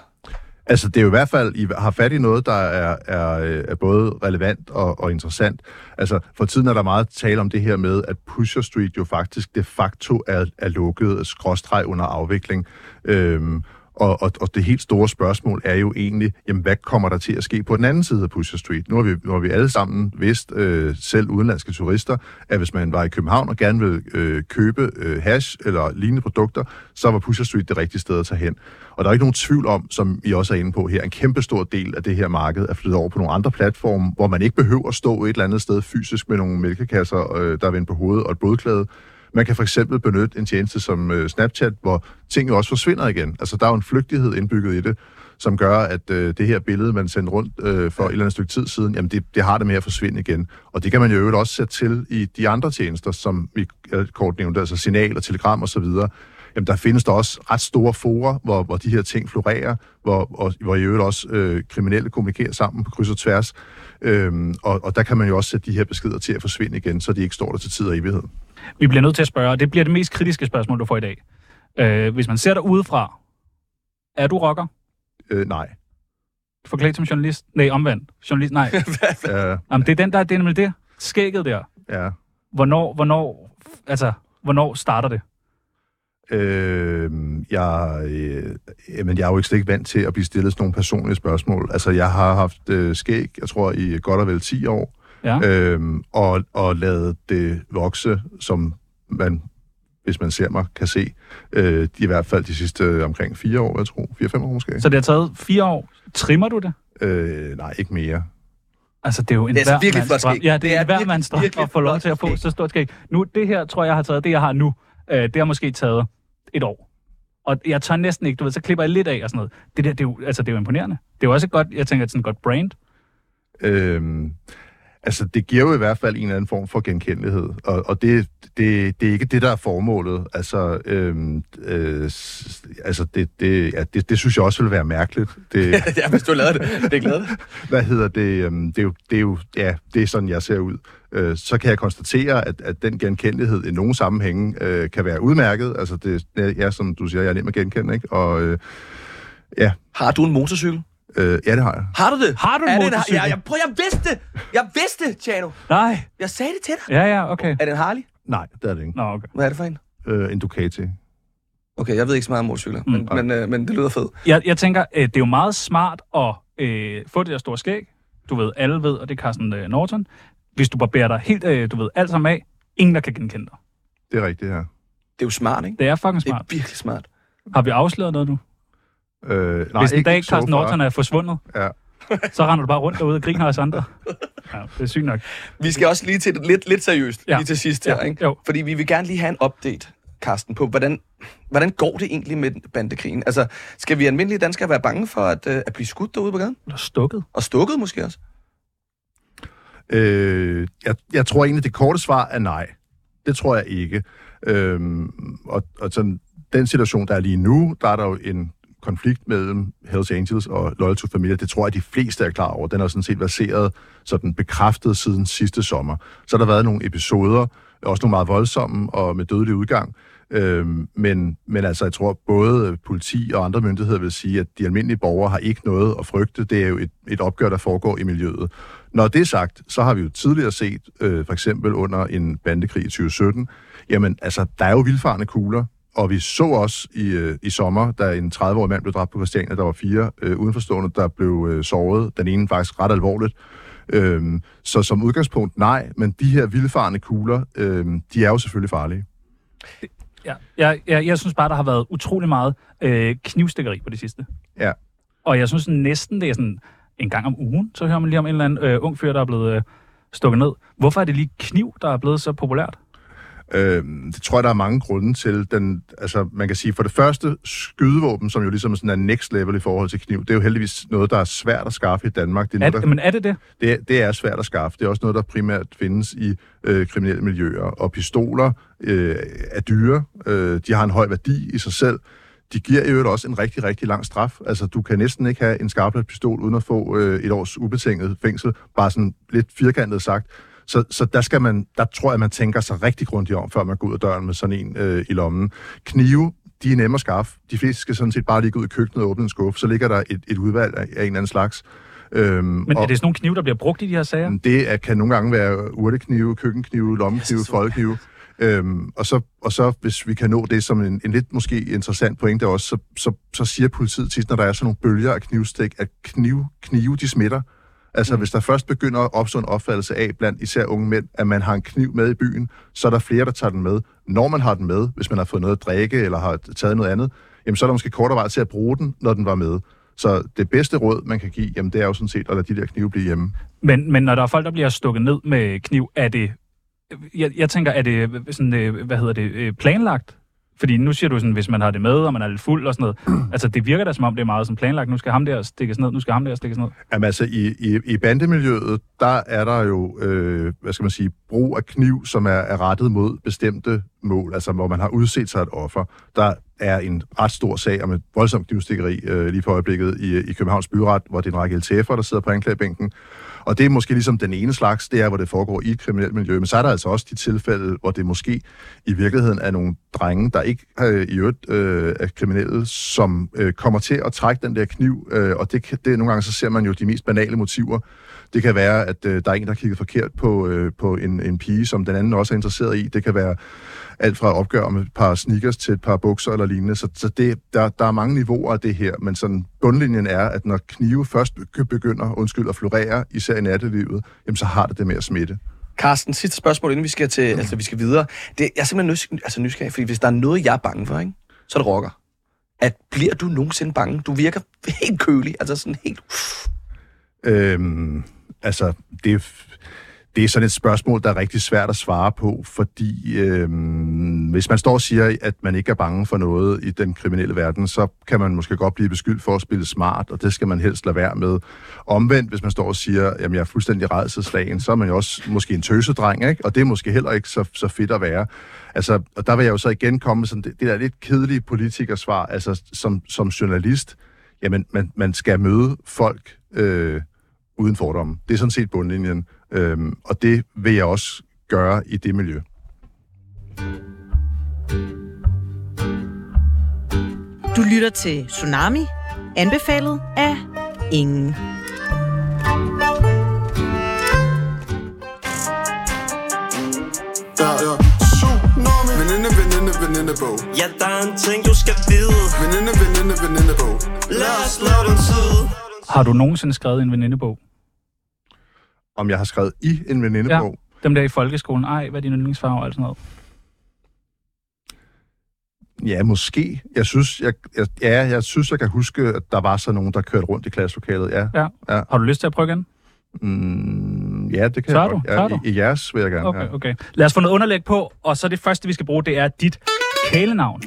Altså, det er jo i hvert fald, I har fat i noget, der er, er, øh, er både relevant og, og interessant. Altså, for tiden er der meget tale om det her med, at Pusher Street jo faktisk de facto er, er lukket, skråstreg under afvikling. Øhm, og, og, og det helt store spørgsmål er jo egentlig, jamen, hvad kommer der til at ske på den anden side af Pusher Street? Nu har vi, nu har vi alle sammen vidst, øh, selv udenlandske turister, at hvis man var i København og gerne ville øh, købe øh, hash eller lignende produkter, så var Pusher Street det rigtige sted at tage hen. Og der er ikke nogen tvivl om, som I også er inde på her, en kæmpe stor del af det her marked er flyttet over på nogle andre platforme, hvor man ikke behøver at stå et eller andet sted fysisk med nogle mælkekasser, øh, der er vendt på hovedet og et blodklæde. Man kan for eksempel benytte en tjeneste som øh, Snapchat, hvor ting jo også forsvinder igen. Altså, der er jo en flygtighed indbygget i det, som gør, at øh, det her billede, man sendte rundt øh, for et eller andet stykke tid siden, jamen det, det har det med at forsvinde igen. Og det kan man jo øvrigt også sætte til i de andre tjenester, som vi kort nævnte, altså Signal og Telegram og så videre. Jamen, der findes der også ret store forer, hvor, hvor de her ting florerer, hvor, og, hvor i øvrigt også øh, kriminelle kommunikerer sammen på kryds og tværs. Øhm, og, og der kan man jo også sætte de her beskeder til at forsvinde igen, så de ikke står der til tid og evighed. Vi bliver nødt til at spørge, og det bliver det mest kritiske spørgsmål, du får i dag. Øh, hvis man ser dig udefra, er du rocker? Øh, nej. Forklædt som journalist? Nej, omvendt. Journalist, nej. Øh, Jamen, det er den, der det er nemlig det. Skægget der. ja. Hvornår, hvornår, altså, hvornår starter det? Øh, jeg, øh, jamen, jeg er jo ikke slet ikke vant til at blive stillet sådan nogle personlige spørgsmål. Altså, jeg har haft øh, skæg, jeg tror, i godt og vel 10 år, Ja. øhm, og, og lavet det vokse, som man, hvis man ser mig, kan se. Øh, i hvert fald de sidste omkring fire år, jeg tror. Fire-fem år måske. Så det har taget fire år. Trimmer du det? Øh, nej, ikke mere. Altså, det er jo en Det er altså virkelig flot skæg. Ja, det, Det er er hver virkelig- mands drøm at få lov til at få så stort skæg. Nu, det her, tror jeg, jeg har taget, det jeg har nu, øh, det har måske taget et år. Og jeg tør næsten ikke, du ved, så klipper jeg lidt af og sådan noget. Det der, det er jo, altså, det er jo imponerende. Det er jo også et godt, jeg tænker, sådan et godt brand. Øhm, altså, det giver jo i hvert fald en eller anden form for genkendelighed, og, og det, det, det er ikke det, der er formålet. Altså, øhm, øh, altså det, det, ja, det, det synes jeg også vil være mærkeligt. Det, ja, hvis du lavede det. Det er glad hvad hedder det? øhm, Det er jo, det er jo ja, det er sådan, jeg ser ud. Øh, så kan jeg konstatere, at, at den genkendelighed i nogle sammenhænge øh, kan være udmærket. Altså, det er, som du siger, jeg er nem at genkende, ikke? Og øh, ja, Har du en motorcykel? Øh, ja, det har jeg. Har du det? Har du en er det motorcykel? Ja, jeg, prøv, jeg vidste det! Jeg vidste det, Tjano. Nej. Jeg sagde det til dig. Ja, ja, okay. Er det en Harley? Nej, det er det ikke. Nå, okay. Hvad er det for en? Øh, en Ducati. Okay, jeg ved ikke så meget om motorcykler, Mm, men, men, øh, men det lyder fedt. Jeg, jeg tænker, øh, det er jo meget smart at øh, få det der store skæg. Du ved, alle ved, og det er Carsten øh, Norton. Hvis du barberer dig helt, øh, du ved, alt sammen af, ingen der kan genkende dig. Det er rigtigt, ja. Det er jo smart, ikke? Det er fucking Det er smart. virkelig smart. Har vi afsløret noget nu? Øh, nej, Hvis en ikke dag Carsten. Norton er forsvundet, Ja. så render du bare rundt derude og griner os andre. Ja, det er sygt nok. Vi skal også lige til det lidt, lidt seriøst, Ja. lige til sidst her, Ja, ikke? jo. Fordi vi vil gerne lige have en update, Karsten, på, hvordan, hvordan går det egentlig med bandekrigen? Altså, skal vi almindelige danskere være bange for at, øh, at blive skudt derude på gaden? Er stukket. Og stukket måske også? Øh, jeg, jeg tror egentlig, det korte svar er nej. Det tror jeg ikke. Øhm, og, og sådan, den situation, der er lige nu, der er der jo en konflikt mellem Hells Angels og Loyal to Familia. Det tror jeg, de fleste er klar over. Den er sådan set baseret, sådan bekræftet siden sidste sommer. Så har der været nogle episoder, også nogle meget voldsomme og med dødelig udgang. Øhm, men, men altså, jeg tror, både politi og andre myndigheder vil sige, at de almindelige borgere har ikke noget at frygte. Det er jo et, et opgør, der foregår i miljøet. Når det er sagt, så har vi jo tidligere set, øh, for eksempel under en bandekrig i 2017, jamen altså, der er jo vildfarende kugler, og vi så også i, øh, i sommer, da en 30-årig mand blev dræbt på Christiania, der var fire øh, udenforstående, der blev øh, såret. Den ene faktisk ret alvorligt. Øhm, så som udgangspunkt nej, men de her vildfarne kugler, øhm, de er jo selvfølgelig farlige. Ja, jeg, jeg, jeg synes bare, der har været utrolig meget øh, knivstikkeri på det sidste. Ja. Og jeg synes næsten, det er sådan en gang om ugen, så hører man lige om en eller anden øh, ung fyr, der er blevet øh, stukket ned. Hvorfor er det lige kniv, der er blevet så populært? Øhm, det tror jeg, der er mange grunde til. Den, altså, man kan sige, for det første, skydevåben, som jo ligesom sådan er next level i forhold til kniv, det er jo heldigvis noget, der er svært at skaffe i Danmark. Det er, Er, noget, der, men er det det? det, er, det er svært at skaffe. Det er også noget, der primært findes i øh, kriminelle miljøer. Og pistoler øh, er dyre. Øh, de har en høj værdi i sig selv. De giver i øvrigt også en rigtig, rigtig lang straf. Altså, du kan næsten ikke have en skarpladt pistol uden at få øh, et års ubetinget fængsel. Bare sådan lidt firkantet sagt. Så, så der, skal man, der tror jeg, man tænker sig rigtig grundigt om, før man går ud af døren med sådan en øh, i lommen. Knive, de er nemme at skaffe. De fleste skal sådan set bare lige gå ud i køkkenet og åbne en skuffe. Så ligger der et, et udvalg af, af en eller anden slags. Øhm, Men er det sådan nogle knive, der bliver brugt i de her sager? det er, kan nogle gange være urteknive, køkkenknive, lommeknive, foldknive. Øhm, og, så, og så, hvis vi kan nå det som en, en lidt måske interessant pointe også, så, så, så siger politiet tit, når der er sådan nogle bølger af knivstik, at knive, knive de smitter. Altså, mm. hvis der først begynder at opstå en opfattelse af, blandt især unge mænd, at man har en kniv med i byen, så er der flere, der tager den med. Når man har den med, hvis man har fået noget at drikke, eller har taget noget andet, jamen, så er der måske kortere vej til at bruge den, når den var med. Så det bedste råd, man kan give, jamen, det er jo sådan set at lade de der knive blive hjemme. Men, men når der er folk, der bliver stukket ned med kniv, er det... Jeg, jeg tænker, er det sådan, øh, hvad hedder det, øh, planlagt? Fordi nu siger du sådan, hvis man har det med, og man er lidt fuld og sådan noget. altså, det virker da som om, det er meget sådan planlagt. Nu skal ham der stikkes ned, nu skal ham der stikkes ned. Jamen altså, i, i, i bandemiljøet, der er der jo, øh, hvad skal man sige, brug af kniv, som er, er rettet mod bestemte mål, altså hvor man har udset sig et offer. Der er en ret stor sag om et voldsomt knivstikkeri øh, lige på øjeblikket i, i Københavns Byret, hvor det er en række LTF'er, der sidder på anklagebænken. Og det er måske ligesom den ene slags, det er, hvor det foregår i et kriminelt miljø. Men så er der altså også de tilfælde, hvor det måske i virkeligheden er nogle drenge, der ikke øh, i øvrigt øh, er kriminelle, som øh, kommer til at trække den der kniv. Øh, og det, det nogle gange så ser man jo de mest banale motiver. Det kan være, at øh, der er en, der kigger forkert på, øh, på en, en pige, som den anden også er interesseret i. Det kan være alt fra opgør med et par sneakers til et par bukser eller lignende. Så, så det, der, der er mange niveauer af det her, men sådan bundlinjen er, at når knive først begynder undskyld, at florere, især i nattelivet, jamen så har det det med at smitte. Carsten, sidste spørgsmål, inden vi skal til, mm. altså vi skal videre. Det, jeg er simpelthen nys, altså nysgerrig, fordi hvis der er noget, jeg er bange for, ikke, så er det rocker. At bliver du nogensinde bange? Du virker helt kølig, altså sådan helt... Øhm, altså, det, er- det er sådan et spørgsmål, der er rigtig svært at svare på, fordi øh, hvis man står og siger, at man ikke er bange for noget i den kriminelle verden, så kan man måske godt blive beskyldt for at spille smart, og det skal man helst lade være med. Omvendt, hvis man står og siger, at jeg er fuldstændig redselslagen, så er man jo også måske en tøsedreng, ikke? og det er måske heller ikke så, så fedt at være. Altså, og der vil jeg jo så igen komme med sådan det, det der lidt kedelige politikersvar, altså som, som journalist, jamen man, man skal møde folk, øh, uden fordomme. Det er sådan set bundlinjen. Øhm, og det vil jeg også gøre i det miljø. Du lytter til Tsunami, anbefalet af ingen. Ja, ja. Tsunami. Veninde, veninde, venindebog. Ja, der er en ting, du skal vide Veninde, veninde, venindebog. Lad os slå den tid Har du nogensinde skrevet en venindebog? Om jeg har skrevet i en venindebog? Dem der i folkeskolen. Ej, hvad er din yndlingsfarve og alt sådan noget. Ja. ja, måske. Jeg synes, jeg, jeg, ja, jeg synes, jeg kan huske, at der var så nogen, der kørte rundt i klasselokalet. Ja, Ja. Ja. Har du lyst til at prøve igen? mm, ja det kan Tør jeg du? godt. Ja? I, I jeres vil jeg gerne. Okay, ja. okay. Lad os få noget underlæg på, og så det første, vi skal bruge, det er dit kælenavn.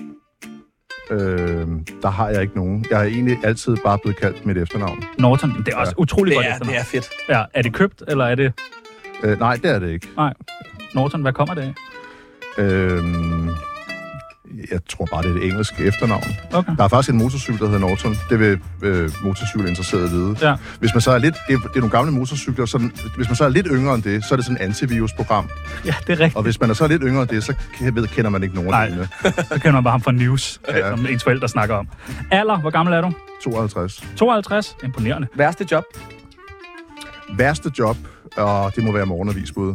Øh, der har jeg ikke nogen. Jeg har egentlig altid bare blevet kaldt mit efternavn. Norton. Det er også Ja. utrolig Det godt er, efternavn. det er fedt. Ja, er det købt, eller er det... Øh, nej, det er det ikke. Nej. Norton, hvad kommer det af? Øh, jeg tror bare, det er et engelsk efternavn. Okay. Der er faktisk en motorcykel, der hedder Norton. Det vil øh, motorcykelinteresserede vide. Ja. Hvis man så er lidt... Det er, det er nogle gamle motorcykler, så den, hvis man så er lidt yngre end det, så er det sådan et antivirusprogram. Ja, det er rigtigt. Og hvis man er så lidt yngre end det, så ved, kender man ikke nogen Nej. af delene. Så kender man bare ham fra news, ja. Ja. som ens forældre snakker om. Alder, hvor gammel er du? 52. 52. Imponerende. Værste job? Værste job, og det må være morgenavisbud.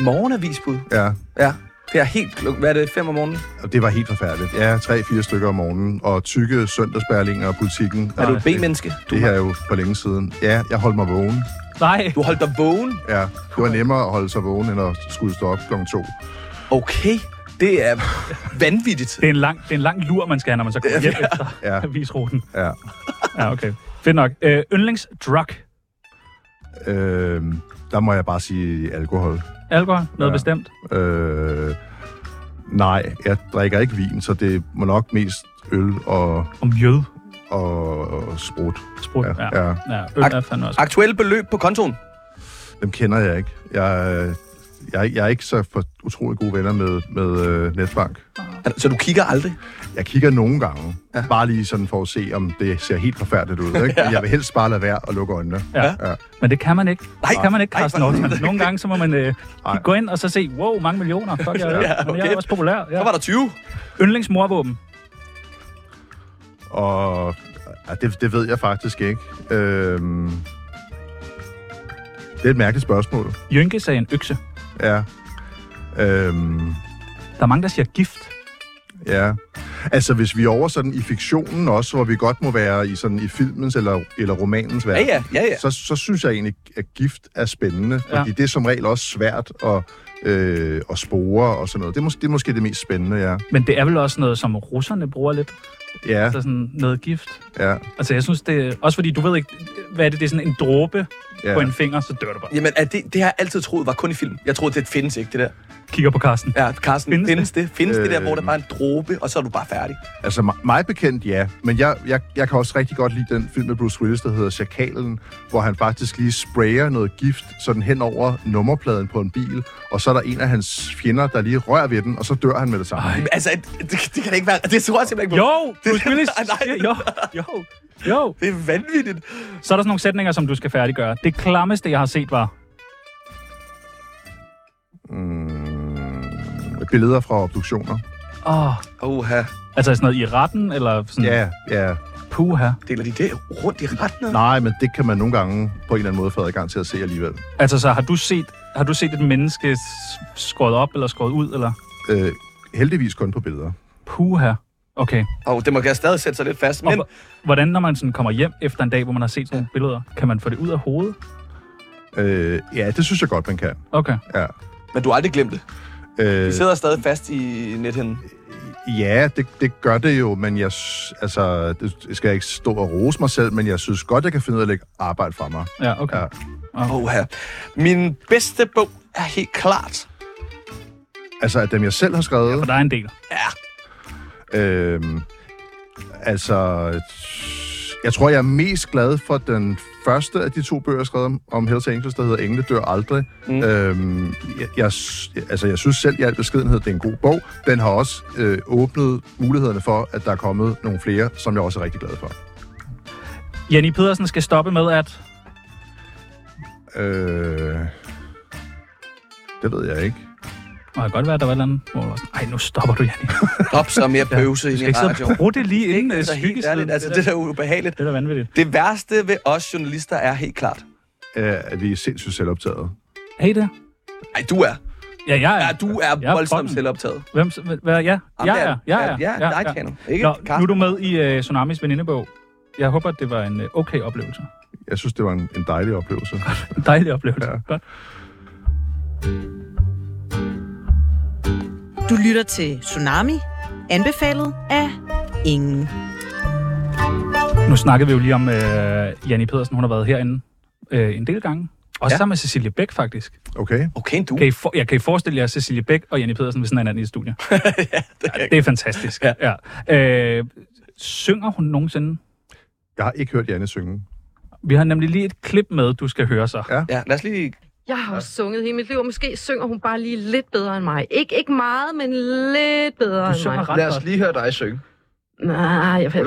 Morgenavisbud. Ja, Ja. Det er helt. Hvad er det? Fem om morgenen? og det var helt forfærdeligt. Ja, tre-fire stykker om morgenen, og tykke søndagsbærlinger og politikken. Er du et. B-menneske? Det her er jo for længe siden. Ja, jeg holdt mig vågen. Nej. du holdt dig vågen? Ja, det var nemmere at holde sig vågen, end at skulle stå op klokken to. Okay. Det er vanvittigt. Det er en lang, det er en lang lur, man skal have, når man så kommer hjem efter Ja, avisruten. ja. Ja, okay. Fedt nok. Øh, yndlingsdrug. Øh, der må jeg bare sige alkohol. Alkohol? Noget Ja. bestemt? Øh, nej, jeg drikker ikke vin, så det må nok mest øl og, Og mjød. og sprut. Sprut. Ja. Ja, ja. ja. øl er fandme også. Aktuelle beløb på kontoen? Dem kender jeg ikke. Jeg, jeg, jeg er ikke så for utrolig gode venner med, med øh, netbank. Så du kigger aldrig? Jeg kigger nogle gange, Ja. ja. bare lige sådan for at se, om det ser helt forfærdeligt ud. Ikke? Men jeg vil helst bare lade være og lukke øjnene. Ja. Ja. Men det kan man ikke. Nej. det kan man ikke, Carsten nej. Norton. Nogle gange, så må man øh, gå ind og så se, wow, mange millioner. Fuck, jeg, er, Ja, ja, okay. jeg er også populær. Så Ja. var der 20. Yndlingsmorvåben. Og ja, det, det ved jeg faktisk ikke. Øhm, det er et mærkeligt spørgsmål. Jynke sagde en økse. Ja. Øhm, Der er mange, der siger gift. Ja. Altså, hvis vi er over sådan i fiktionen også, hvor vi godt må være i sådan i filmens eller, eller romanens Ja, verden, ja, ja, ja. Så, så synes jeg egentlig, at gift er spændende, Ja. fordi det er som regel også svært at, øh, at spore og sådan noget. Det er, måske, det er måske det mest spændende, ja. Men det er vel også noget, som russerne bruger lidt. Ja, Altså sådan noget gift. ja, Altså jeg synes, det. Også fordi du ved ikke, hvad er det? Det er sådan en dråbe ja. på en finger, så dør du bare. Jamen, er det, det har jeg altid troet var kun i film. Jeg troede, det findes ikke, det der. Kigger på Carsten. Ja, Carsten, Findes findes, det? findes det? Findes øh... det der, Øh. hvor der bare er en dråbe, og så er du bare færdig? Altså, mig- bekendt, ja. Men jeg, jeg, jeg kan også rigtig godt lide den film med Bruce Willis, der hedder Chakalen, hvor han faktisk lige sprayer noget gift sådan hen over nummerpladen på en bil, og så er der en af hans fjender, der lige rører ved den, og så dør han med det samme. Ej. Altså, det, det kan da ikke være... Det tror jeg simpelthen ikke på. Jo, Bruce Willis. Nej, nej. Jo, jo, jo. Det er vanvittigt. Så er der sådan nogle sætninger, som du skal færdiggøre. Det klammeste, jeg har set, var... Mm, billeder fra obduktioner. Åh, oh, Oha, altså sådan noget i retten, eller sådan... Ja, ja. Puha. deler de det rundt i retten? Nej, men det kan man nogle gange på en eller anden måde få adgang til at se alligevel. Altså, så har du set, har du set et menneske skåret op eller skåret ud, eller... Øh, heldigvis kun på billeder. Puha. Okay. Og det må gerne stadig sætte sig lidt fast, men... hvordan, når man sådan kommer hjem efter en dag, hvor man har set sådan nogle billeder, kan man få det ud af hovedet? Øh, ja, det synes jeg godt, man kan. Okay. Ja. Men du har aldrig glemt det. Øh, De sidder stadig fast i nethinden. ja, det, det gør det jo, men jeg, altså, det skal jeg ikke stå og rose mig selv, men jeg synes godt, jeg kan finde ud af at lægge arbejde fra mig. Ja, okay. Ja. Oha. Min bedste bog er helt klart... Altså, at dem jeg selv har skrevet, For der er en del. Ja, øh, altså, jeg tror, jeg er mest glad for den første af de to bøger, jeg har skrevet om, Hells Angels, der hedder Engle dør aldrig. Mm. Øhm, jeg, jeg, altså, jeg synes selv i al beskedenhed, det er en god bog. Den har også øh, åbnet mulighederne for, at der er kommet nogle flere, som jeg også er rigtig glad for. Jenny Pedersen skal stoppe med at... Øh, Det ved jeg ikke. Og det kan godt være, at der var et eller andet, hvor du var sådan, ej, nu stopper du, Janni. Op så mere pøvse Du ind skal i sidde radioen. bruge det lige inden Altså, øh, helt skyggesiden. ærligt, altså, det der er ubehageligt. det er da vanvittigt. Det værste ved os journalister er helt klart. Øh, at vi er sindssygt selvoptaget. Hey det. Nej, du er. Ja, jeg er. Ja, du er Jeg er voldsomt fucking- selvoptaget. Hvem, hvad, ja, Jamen, jeg det er. Jeg er. Ja, ja, dig, Tjano. Ikke Nå, nu er du med i uh, Tsunamis venindebog. Jeg håber, at det var en uh, okay oplevelse. Jeg synes, det var en, en dejlig oplevelse. En dejlig oplevelse. Ja. Godt. Du lytter til Tsunami, anbefalet af ingen. Nu snakkede vi jo lige om uh, Janni Pedersen. Hun har været herinde uh, en del gange. Også Ja. sammen med Cecilie Bæk, faktisk. Okay? Okay, du. Kan I, for, ja, kan I forestille jer Cecilie Bæk og Janni Pedersen ved sådan en anden i studiet? ja, det er Det er fantastisk. Ja. Ja. Øh, synger hun nogensinde? Jeg har ikke hørt Janne synge. Vi har nemlig lige et klip med, du skal høre så. Ja. Ja, lad os lige... Jeg har også sunget hele mit liv, og måske synger hun bare lige lidt bedre end mig. Ikke, ikke meget, men lidt bedre Du end mig. ret Lad os lige høre dig synge. Nej, jeg ved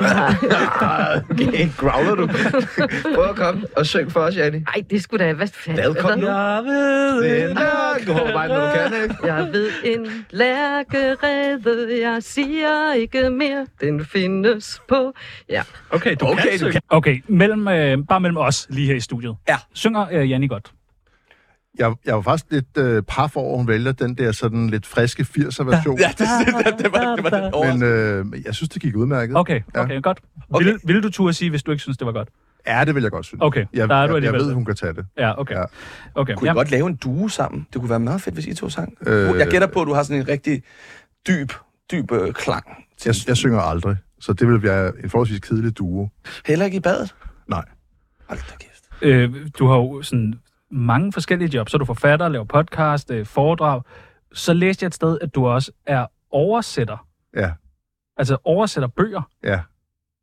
Okay, growler du. Prøv at komme og syng for os, Janni. Ej, det skulle da... Hvad fanden? Velkommen. Hvad? Jeg ved Det er en lærk. Du håber bare, når du kan, ikke? Jeg ved en lærkerede, jeg siger ikke mere. Den findes på... Ja. Okay, du Okay, kan du synge. Okay, mellem, øh, bare mellem os lige her i studiet. Ja. Synger øh, Janni godt? Jeg, jeg var faktisk lidt øh, paf over, at hun vælger den der sådan lidt friske 80'er-version. Ja, det, det, det, var, det var den over. Men øh, jeg synes, det gik udmærket. Okay, okay, godt. Okay. Vil, vil du turde sige, hvis du ikke synes, det var godt? Ja, det vil jeg godt synes. Okay, jeg, der er du jeg, jeg ved, hun kan tage det. Ja, okay. Ja. okay. Kunne I ja. godt lave en duo sammen? Det kunne være meget fedt, hvis I to sang. Øh, Jeg gætter på, at du har sådan en rigtig dyb, dyb øh, klang. Jeg, jeg synger aldrig, så det vil være en forholdsvis kedelig duo. Heller ikke i badet? Nej. Hold da kæft. Øh, du har jo sådan mange forskellige jobs. Så er du forfatter, laver podcast, øh, foredrag. Så læste jeg et sted, at du også er oversætter. Ja, Altså oversætter bøger. ja.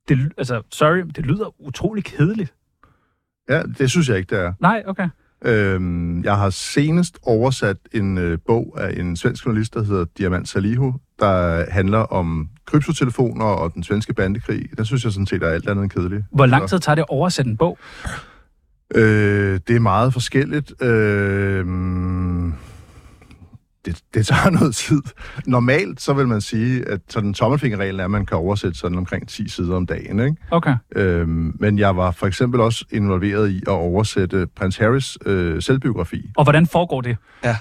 Det, altså, sorry, det lyder utrolig kedeligt. Ja, det synes jeg ikke, det er. Nej, okay. Øhm, jeg har senest oversat en øh, bog af en svensk journalist, der hedder Diamant Salihu, der handler om kryptotelefoner og den svenske bandekrig. Den synes jeg sådan set er alt andet end kedelig. Hvor lang tid tager det at oversætte en bog? Øh, det er meget forskelligt. Øh, det, det tager noget tid. Normalt så vil man sige, at sådan tommelfingerreglen er, at man kan oversætte sådan omkring 10 sider om dagen. Ikke? Okay. Øhm, men jeg var for eksempel også involveret i at oversætte prins Harrys øh, selvbiografi. Og hvordan foregår det?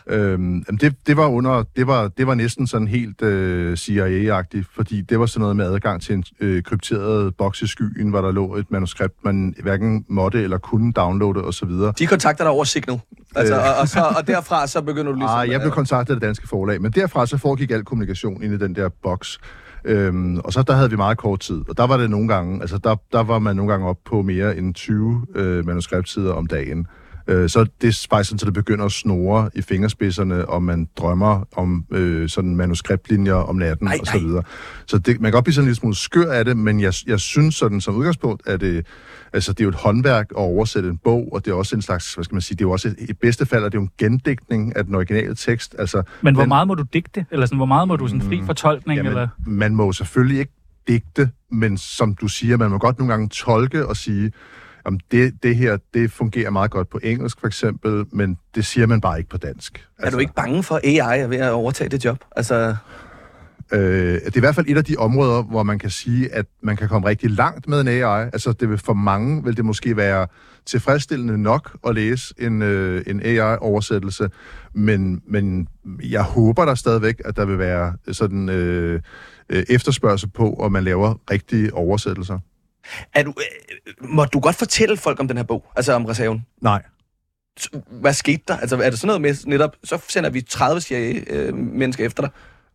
Øhm, jamen det, det, var under, det, var, det var næsten sådan helt øh, CIA-agtigt, fordi det var sådan noget med adgang til en øh, krypteret boks i skyen, hvor der lå et manuskript, man hverken måtte eller kunne downloade osv. De kontakter dig over Signal. Altså, Øh. og, og, så, og derfra så begynder du ligesom... Ah, jeg blev kontaktet det danske forlag, men derfra så foregik al kommunikation ind i den der boks. Øhm, og så der havde vi meget kort tid, og der var det nogle gange, altså der, der var man nogle gange op på mere end 20 øh, manuskriptsider om dagen. Øh, så det er faktisk sådan, så det begynder at snore i fingerspidserne, og man drømmer om øh, sådan manuskriptlinjer om natten Nej, og så videre. Så det, man kan godt blive sådan en lille smule skør af det, men jeg, jeg synes sådan som udgangspunkt, at det, altså, det er jo et håndværk at oversætte en bog, og det er også en slags, hvad skal man sige, det er jo også et, i bedste fald, at det er jo en gendækning af den originale tekst. Altså, Men hvor den- meget må du digte? Eller sådan, hvor meget må du sådan fri fortolkning? Jamen, eller? man må selvfølgelig ikke digte, men som du siger, man må godt nogle gange tolke og sige, om det, det her, det fungerer meget godt på engelsk for eksempel, men det siger man bare ikke på dansk. Er du ikke bange for, AI er ved at overtage det job? Altså, Øh, det er i hvert fald et af de områder, hvor man kan sige, at man kan komme rigtig langt med en AI. Altså det vil for mange vil det måske være tilfredsstillende nok at læse en, øh, en AI-oversættelse, men, men jeg håber der stadigvæk, at der vil være sådan øh, øh, efterspørgsel på, at man laver rigtige oversættelser. Er du, øh, må du godt fortælle folk om den her bog? Altså om reserven? Nej. Hvad skete der? Altså er det sådan noget med netop, så sender vi 30 CIA-mennesker efter dig?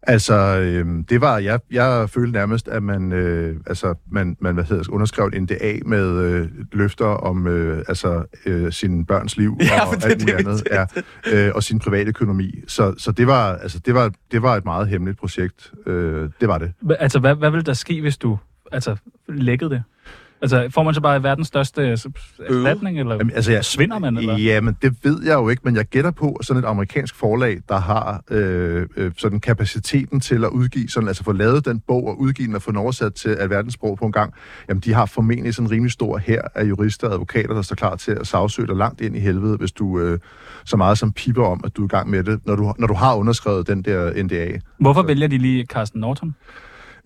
Altså, øh, det var, jeg, jeg følte nærmest, at man, øh, altså, man, man hvad hedder, det, underskrev en NDA med øh, løfter om øh, altså, øh, sin børns liv Ja, og det- alt muligt det- andet, ja, øh, og sin private økonomi. Så, så det, var, altså, det, var, det var et meget hemmeligt projekt. Øh, det var det. Hva- Altså, hvad, hvad vil der ske, hvis du altså, lækkede det? Altså, får man så bare verdens største øh, erstatning, eller Jamen, altså, jeg, svinder man, eller? Ja, men det ved jeg jo ikke, men jeg gætter på, at sådan et amerikansk forlag, der har øh, øh, sådan kapaciteten til at udgive, sådan, altså få lavet den bog og udgive den og få den oversat til alverdenssprog på en gang, jamen de har formentlig sådan en rimelig stor her af jurister og advokater, der står klar til at sagsøge dig langt ind i helvede, hvis du øh, så meget som piper om, at du er i gang med det, når du, når du har underskrevet den der NDA. Hvorfor vælger de lige Carsten Norton?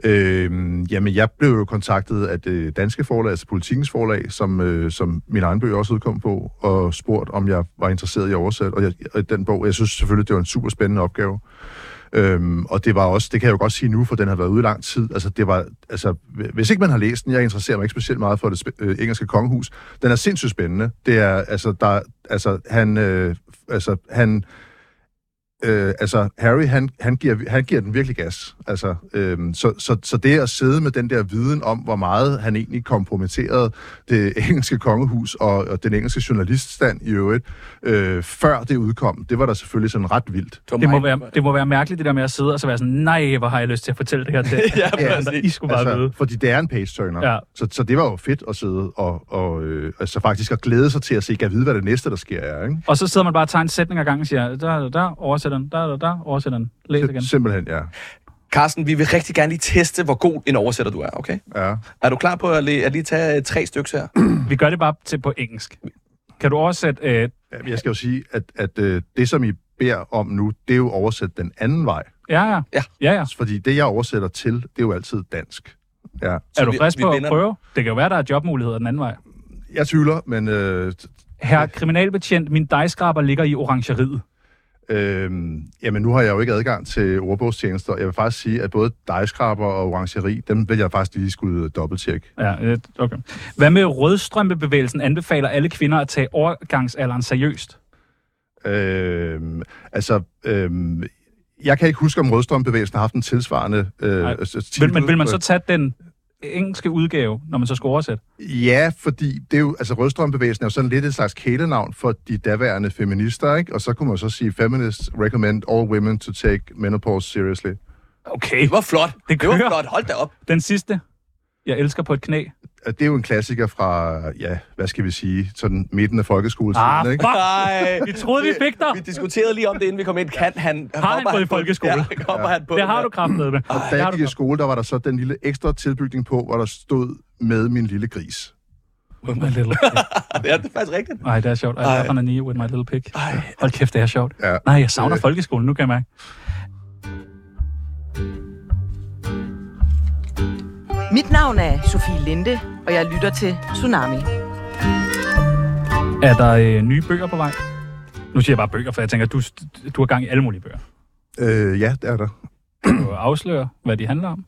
Øh, jamen, jeg blev jo kontaktet af det danske forlag, altså Politikens forlag, som, øh, som min egen bøger også udkom på, og spurgt, om jeg var interesseret i at oversætte. Og, jeg, og den bog, jeg synes selvfølgelig, det var en super spændende opgave. Øhm, og det var også, det kan jeg jo godt sige nu, for den har været ude i lang tid. Altså, det var, altså, hvis ikke man har læst den, jeg interesserer mig ikke specielt meget for det øh, engelske kongehus, den er sindssygt spændende. Det er, altså, der, altså, han, øh, altså, han, øh, altså Harry, han, han, giver, han giver den virkelig gas. Altså, øh, så, så, så det at sidde med den der viden om, hvor meget han egentlig kompromitterede det engelske kongehus og, og den engelske journaliststand i øvrigt, øh, før det udkom, det var der selvfølgelig sådan ret vildt. Det må, være, det må være mærkeligt, det der med at sidde og så være sådan, nej, hvor har jeg lyst til at fortælle det her til. ja, ja, præcis. I skulle bare altså, vide. Fordi det er en page-turner. Ja. Så, så det var jo fedt at sidde og, og øh, altså faktisk at glæde sig til at se, kan vide, hvad det næste, der sker er. Ikke? Og så sidder man bare og tager en sætning ad gangen og siger, der, der, der, oversætter den, der, der, der, oversætter den. Læs igen. Sim- Simpelthen, ja. Carsten, vi vil rigtig gerne lige teste, hvor god en oversætter du er, okay? ja. Er du klar på at lige, at lige tage øh, tre stykker her? Vi gør det bare til på engelsk. Kan du oversætte... Øh, Jeg skal jo sige, at, at øh, det, som I beder om nu, det er jo oversat den anden vej. ja, ja. Ja. ja, ja. Fordi det, jeg oversætter til, det er jo altid dansk. Ja. Er du frisk vi på at prøve? Det kan jo være, der er jobmuligheder den anden vej. Jeg tvivler, men øh, Herre kriminalbetjent, min dejskraber ligger i orangeriet. Øh, jamen, nu har jeg jo ikke adgang til ordbogstjenester. Jeg vil faktisk sige, at både dejskraber og orangeri, dem vil jeg faktisk lige skulle dobbelttjekke. Ja, øh, okay. Hvad med rødstrømpebevægelsen anbefaler alle kvinder at tage overgangsalderen seriøst? Øh, altså, øh, jeg kan ikke huske, om rødstrømbevægelsen har haft en tilsvarende øh, titel. Vil, men vil man så tage den engelske udgave, når man så skal oversætte? Ja, fordi det er jo, altså rødstrømbevægelsen er jo sådan lidt et slags kælenavn for de daværende feminister, ikke? Og så kunne man så sige, feminists recommend all women to take menopause seriously. Okay, Det var flot. Det det var kører. flot. Hold da op. den sidste. Jeg elsker på et knæ. Det er jo en klassiker fra, ja, hvad skal vi sige, sådan midten af folkeskoletiden, Ah, ikke? Nej. Vi troede, vi fik dig! Vi diskuterede lige om det, inden vi kom ind. Kan han... Har han gået i på- folkeskole? Ja, hopper han på Det har du kraftet med. Og da jeg gik i skole, der var der så den lille ekstra tilbygning på, hvor der stod med min lille gris. With my little pig. Det er det er faktisk rigtigt. Ej, det er sjovt. I Ej. love on a knee with my little pig. Ej. Hold kæft, det er sjovt. Ja. Nej, jeg savner folkeskolen, nu kan jeg mærke. Mit navn er Sofie Linde, og jeg lytter til Tsunami. Er der øh, nye bøger på vej? Nu siger jeg bare bøger, for jeg tænker, du, du har gang i alle mulige bøger. Øh, ja, det er der. Kan du afsløre, hvad de handler om?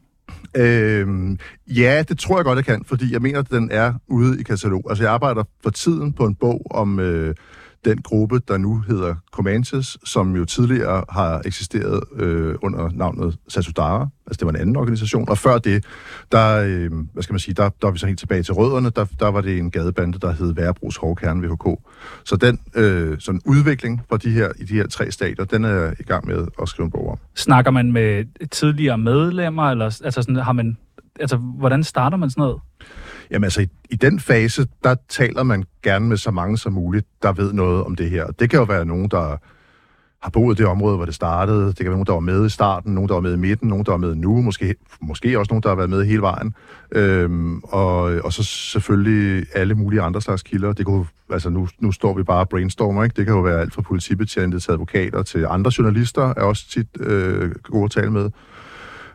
Øh, ja, det tror jeg godt, jeg kan, fordi jeg mener, at den er ude i katalog. Altså, jeg arbejder for tiden på en bog om øh, den gruppe, der nu hedder Comanches, som jo tidligere har eksisteret øh, under navnet Satudara. Altså, det var en anden organisation. Og før det, der, øh, hvad skal man sige, der, der er vi så helt tilbage til rødderne. Der, der var det en gadebande, der hed Værebros Hårdkerne VHK. Så den øh, sådan udvikling fra de her, i de her tre stater, den er jeg i gang med at skrive en bog om. Snakker man med tidligere medlemmer, eller altså sådan, har man, altså, hvordan starter man sådan noget? Jamen altså, i, i den fase, der taler man gerne med så mange som muligt, der ved noget om det her. Det kan jo være nogen, der har boet i det område, hvor det startede. Det kan være nogen, der var med i starten, nogen, der var med i midten, nogen, der var med nu, måske, måske også nogen, der har været med hele vejen. Øhm, og, og så selvfølgelig alle mulige andre slags kilder. Det kunne, altså nu, nu står vi bare og brainstormer, ikke? Det kan jo være alt fra politibetjente til advokater til andre journalister, er også tit øh, gode at tale med.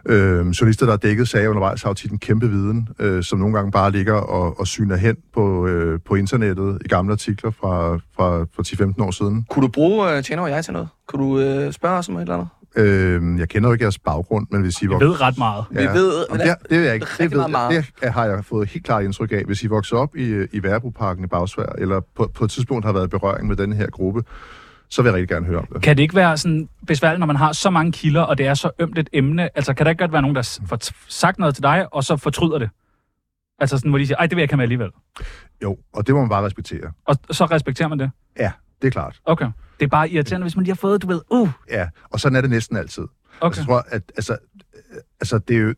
Øh, journalister, der er dækket sager undervejs, har jo tit en kæmpe viden, øh, som nogle gange bare ligger og, og syner hen på, øh, på internettet i gamle artikler fra, fra, fra 10-15 år siden. Kunne du bruge uh, Tjener og jeg til noget? Kunne du uh, spørge os om et eller andet? Øh, jeg kender jo ikke jeres baggrund, men hvis I Jeg vokser... ved ret meget. Vi ved- Om det, det, vil jeg ikke. Det, ved, meget jeg, det har jeg fået helt klart indtryk af. Hvis I vokser op i, i Værebroparken i Bagsvær, eller på, på et tidspunkt har været i berøring med denne her gruppe, så vil jeg rigtig gerne høre om det. Kan det ikke være sådan besværligt, når man har så mange kilder, og det er så ømt et emne? Altså, kan der ikke godt være nogen, der får sagt noget til dig, og så fortryder det? Altså sådan, hvor de siger, ej, det vil jeg have med alligevel. Jo, og det må man bare respektere. Og så respekterer man det? Ja, det er klart. Okay. Det er bare irriterende, hvis man lige har fået, du ved, uh, Ja, og sådan er det næsten altid. okay. Jeg tror, at altså, altså det er jo,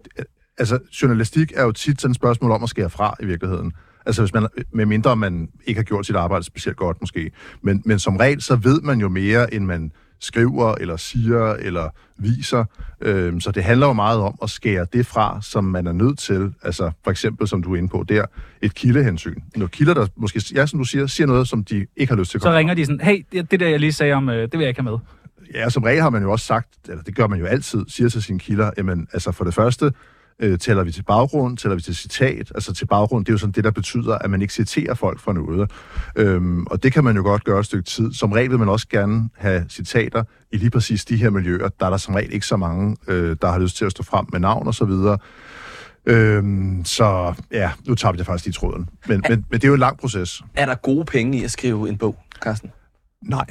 altså, journalistik er jo tit sådan et spørgsmål om at skære fra i virkeligheden. Altså, hvis man, med mindre man ikke har gjort sit arbejde specielt godt måske. Men, men som regel, så ved man jo mere, end man skriver, eller siger, eller viser. Øhm, så det handler jo meget om at skære det fra, som man er nødt til. Altså, for eksempel, som du er inde på der, et kildehensyn. Når kilder, der måske, ja, som du siger, siger noget, som de ikke har lyst til at Så ringer de sådan, hey, det, det der, jeg lige sagde om, øh, det vil jeg ikke have med. Ja, som regel har man jo også sagt, eller det gør man jo altid, siger til sine kilder, jamen, altså for det første, øh, tæller vi til baggrund, tæller vi til citat. Altså til baggrund, det er jo sådan det, der betyder, at man ikke citerer folk fra noget. Øhm, og det kan man jo godt gøre et stykke tid. Som regel vil man også gerne have citater i lige præcis de her miljøer. Der er der som regel ikke så mange, øh, der har lyst til at stå frem med navn og så videre. Øhm, så ja, nu tabte jeg faktisk lige tråden. Men, men, men det er jo en lang proces. Er der gode penge i at skrive en bog, Carsten? Nej,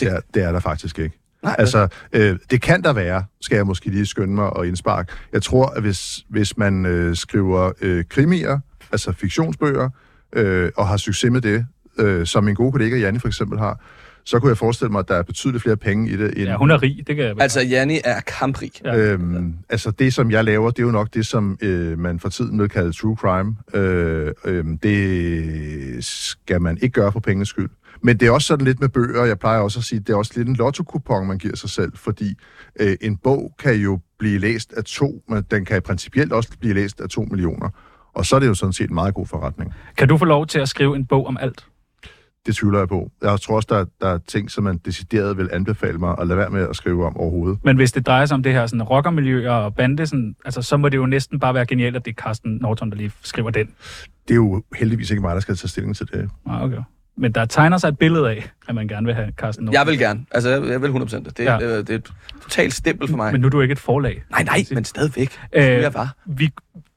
det er, det er der faktisk ikke. Nej, Altså, øh, det kan der være, skal jeg måske lige skynde mig og indspark. Jeg tror, at hvis, hvis man øh, skriver øh, krimier, altså fiktionsbøger, øh, og har succes med det, øh, som min gode kollega Janne for eksempel har, så kunne jeg forestille mig, at der er betydeligt flere penge i det. End, Ja, hun er rig, det kan jeg Altså, Janni er kamprig. Ja. Øhm, altså det, som jeg laver, det er jo nok det, som øh, man for tiden vil kalde true crime. Øh, øh, det skal man ikke gøre for penges skyld. Men det er også sådan lidt med bøger, jeg plejer også at sige, det er også lidt en lotto man giver sig selv, fordi øh, en bog kan jo blive læst af to, men den kan principielt også blive læst af to millioner. Og så er det jo sådan set en meget god forretning. Kan du få lov til at skrive en bog om alt? Det tvivler jeg på. Jeg tror også, der, der er ting, som man decideret vil anbefale mig at lade være med at skrive om overhovedet. Men hvis det drejer sig om det her sådan rockermiljøer og bande, sådan, altså, så må det jo næsten bare være genialt, at det er Carsten Norton, der lige skriver den. Det er jo heldigvis ikke mig, der skal tage stilling til det. Ah, okay. Men der tegner sig et billede af, at man gerne vil have Carsten Norton. Jeg vil gerne. Altså, jeg, jeg vil 100%. Det, Ja. det, det er et totalt stempel for mig. Men nu er du ikke et forlag. nej, nej, men stadigvæk. Øh, Øh, jeg var. vi,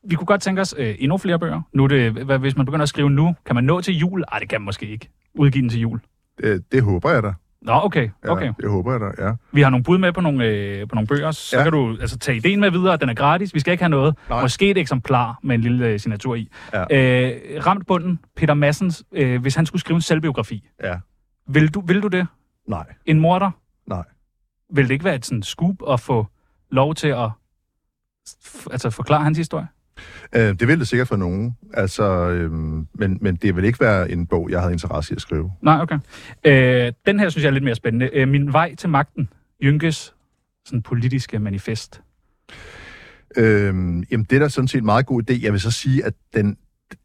vi kunne godt tænke os øh, endnu flere bøger. Nu det, hvad, hvis man begynder at skrive nu, kan man nå til jul? Nej, det kan man måske ikke. Udgive den til jul. Det, det håber jeg da. Nå, okay. Ja, okay. Det håber jeg da, ja. Vi har nogle bud med på nogle, øh, på nogle bøger, så ja. Ja. kan du altså, tage ideen med videre. Den er gratis. Vi skal ikke have noget. Nej. Måske et eksemplar med en lille øh, signatur i. Ja. Øh, ramt bunden, Peter Massens, øh, hvis han skulle skrive en selvbiografi. Ja. Vil du, vil du det? Nej, En morder? nej. Vil det ikke være et sådan scoop at få lov til at altså, forklare hans historie? Øh, det vil det sikkert for nogen. Altså, øhm, men, men det vil ikke være en bog, jeg havde interesse i at skrive. Nej, okay. Øh, den her synes jeg er lidt mere spændende. Øh, Min vej til magten. Jynkes sådan politiske manifest. Øhm, jamen, det er da sådan set en meget god idé. Jeg vil så sige, at den,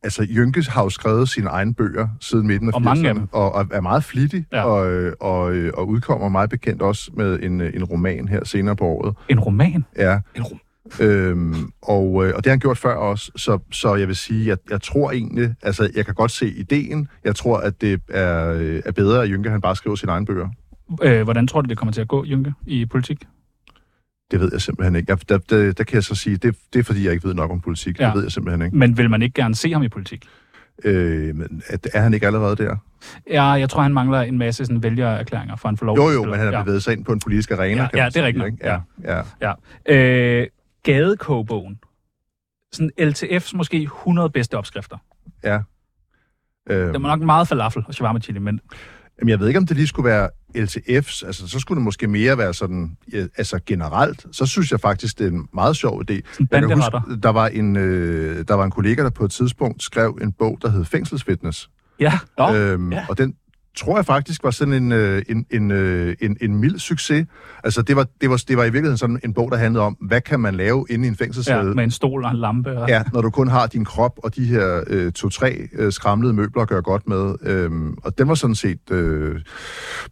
altså, Jønkes har jo skrevet sine egne bøger siden midten af Og mange af 80'erne, dem. og, og er meget flittig, Ja. og, øh, og, øh, og udkommer meget bekendt også med en, øh, en roman her senere på året. En roman? Ja. En rum. Øhm, og, øh, og det har han gjort før også, så, så jeg vil sige, at jeg tror egentlig, altså jeg kan godt se ideen, jeg tror, at det er, øh, er bedre, at Jynke han bare skriver sine egne bøger. Øh, hvordan tror du, det kommer til at gå, Jynke, i politik? Det ved jeg simpelthen ikke. Jeg, der, der, der kan jeg så sige, det, det er fordi, jeg ikke ved nok om politik. Ja. Ja. Det ved jeg simpelthen ikke. Men vil man ikke gerne se ham i politik? Øh, men er, han ikke allerede der? Ja, jeg tror, han mangler en masse sådan, vælgererklæringer, for han får lov Jo, jo, men han er bevæget sig ind på en politisk arena, Ja, kan ja, det er rigtigt ikke? nok, Ja, ja. Ja. Øh, Gadekobogen. Sådan LTF's måske 100 bedste opskrifter. ja. Øh, Det var nok meget falafel og shawarma chili, men Jamen, jeg ved ikke, om det lige skulle være LTF's. Altså, så skulle det måske mere være sådan, altså generelt. Så synes jeg faktisk, det er en meget sjov idé. Huske, der var, en, øh, der var en kollega, der på et tidspunkt skrev en bog, der hed Fængselsfitness. ja. Nå, øhm, ja. Og den tror jeg faktisk var sådan en, øh, en, en, øh, en, en mild succes. Altså, det var, det, var, det var i virkeligheden sådan en bog, der handlede om, hvad kan man lave inde i en ja, fængselscelle? med en stol og en lampe. Og... Ja, når du kun har din krop og de her øh, to-tre øh, skramlede møbler at gøre godt med. Øhm, og den var sådan set øh,